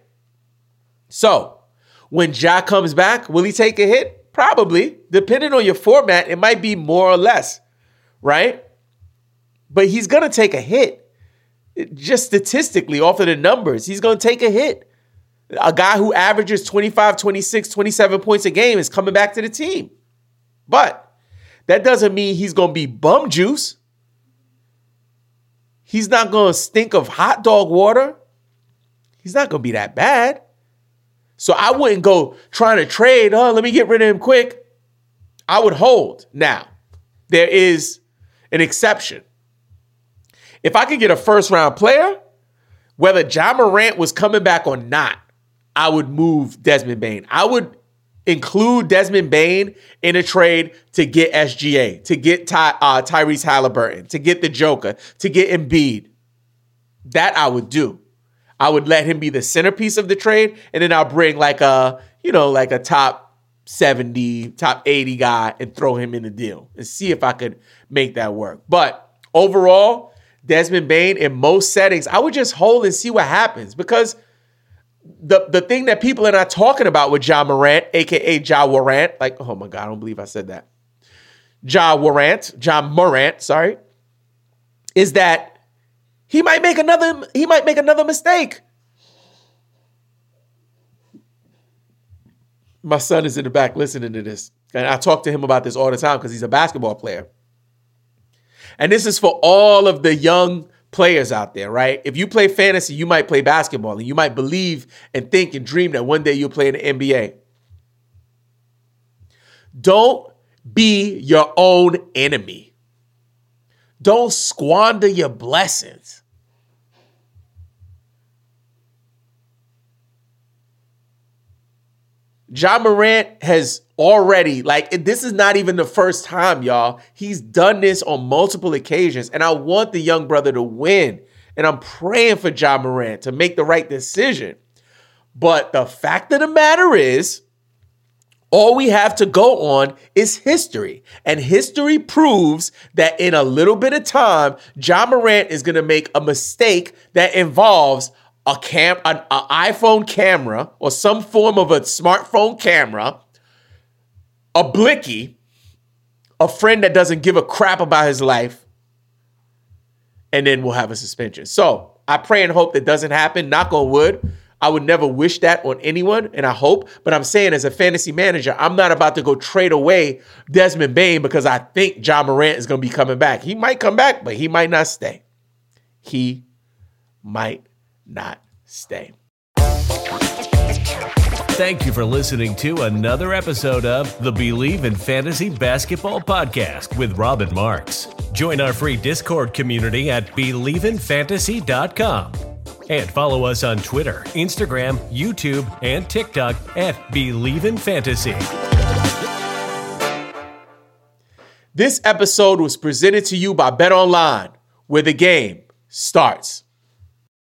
Speaker 1: So, when Ja comes back, will he take a hit? Probably. Depending on your format, it might be more or less, right? But he's going to take a hit. Just statistically, off of the numbers, he's going to take a hit. A guy who averages 25, 26, 27 points a game is coming back to the team. But that doesn't mean he's going to be bum juice. He's not going to stink of hot dog water. He's not going to be that bad. So I wouldn't go trying to trade. Oh, let me get rid of him quick. I would hold. Now, there is an exception. If I could get a first round player, whether Ja Morant was coming back or not, I would move Desmond Bane. I would include Desmond Bane in a trade to get SGA, to get Ty, uh, Tyrese Halliburton, to get the Joker, to get Embiid. That I would do. I would let him be the centerpiece of the trade, and then I'll bring like a, you know, like a top 70, top 80 guy and throw him in the deal and see if I could make that work. But overall, Desmond Bane in most settings, I would just hold and see what happens because the the thing that people are not talking about with Ja Morant, aka Ja Warrant, like, oh my God, I don't believe I said that. Ja Warrant, Ja Morant, sorry, is that he might make another he might make another mistake. My son is in the back listening to this. And I talk to him about this all the time because he's a basketball player. And this is for all of the young players out there, right? If you play fantasy, you might play basketball and you might believe and think and dream that one day you'll play in the NBA. Don't be your own enemy. Don't squander your blessings. Ja Morant has already, like, this is not even the first time, y'all. He's done this on multiple occasions, and I want the young brother to win. And I'm praying for Ja Morant to make the right decision. But the fact of the matter is, all we have to go on is history. And history proves that in a little bit of time, Ja Morant is going to make a mistake that involves a cam, an, an iPhone camera or some form of a smartphone camera, a blicky, a friend that doesn't give a crap about his life, and then we'll have a suspension. So I pray and hope that doesn't happen. Knock on wood. I would never wish that on anyone, and I hope. But I'm saying, as a fantasy manager, I'm not about to go trade away Desmond Bane because I think Ja Morant is going to be coming back. He might come back, but he might not stay. He might not stay.
Speaker 2: Thank you for listening to another episode of the Bleav in Fantasy Basketball Podcast with Robbin Marx. Join our free Discord community at bleavinfantasy.com. And follow us on Twitter, Instagram, YouTube, and TikTok at Bleav in Fantasy.
Speaker 1: This episode was presented to you by BetOnline, where the game starts.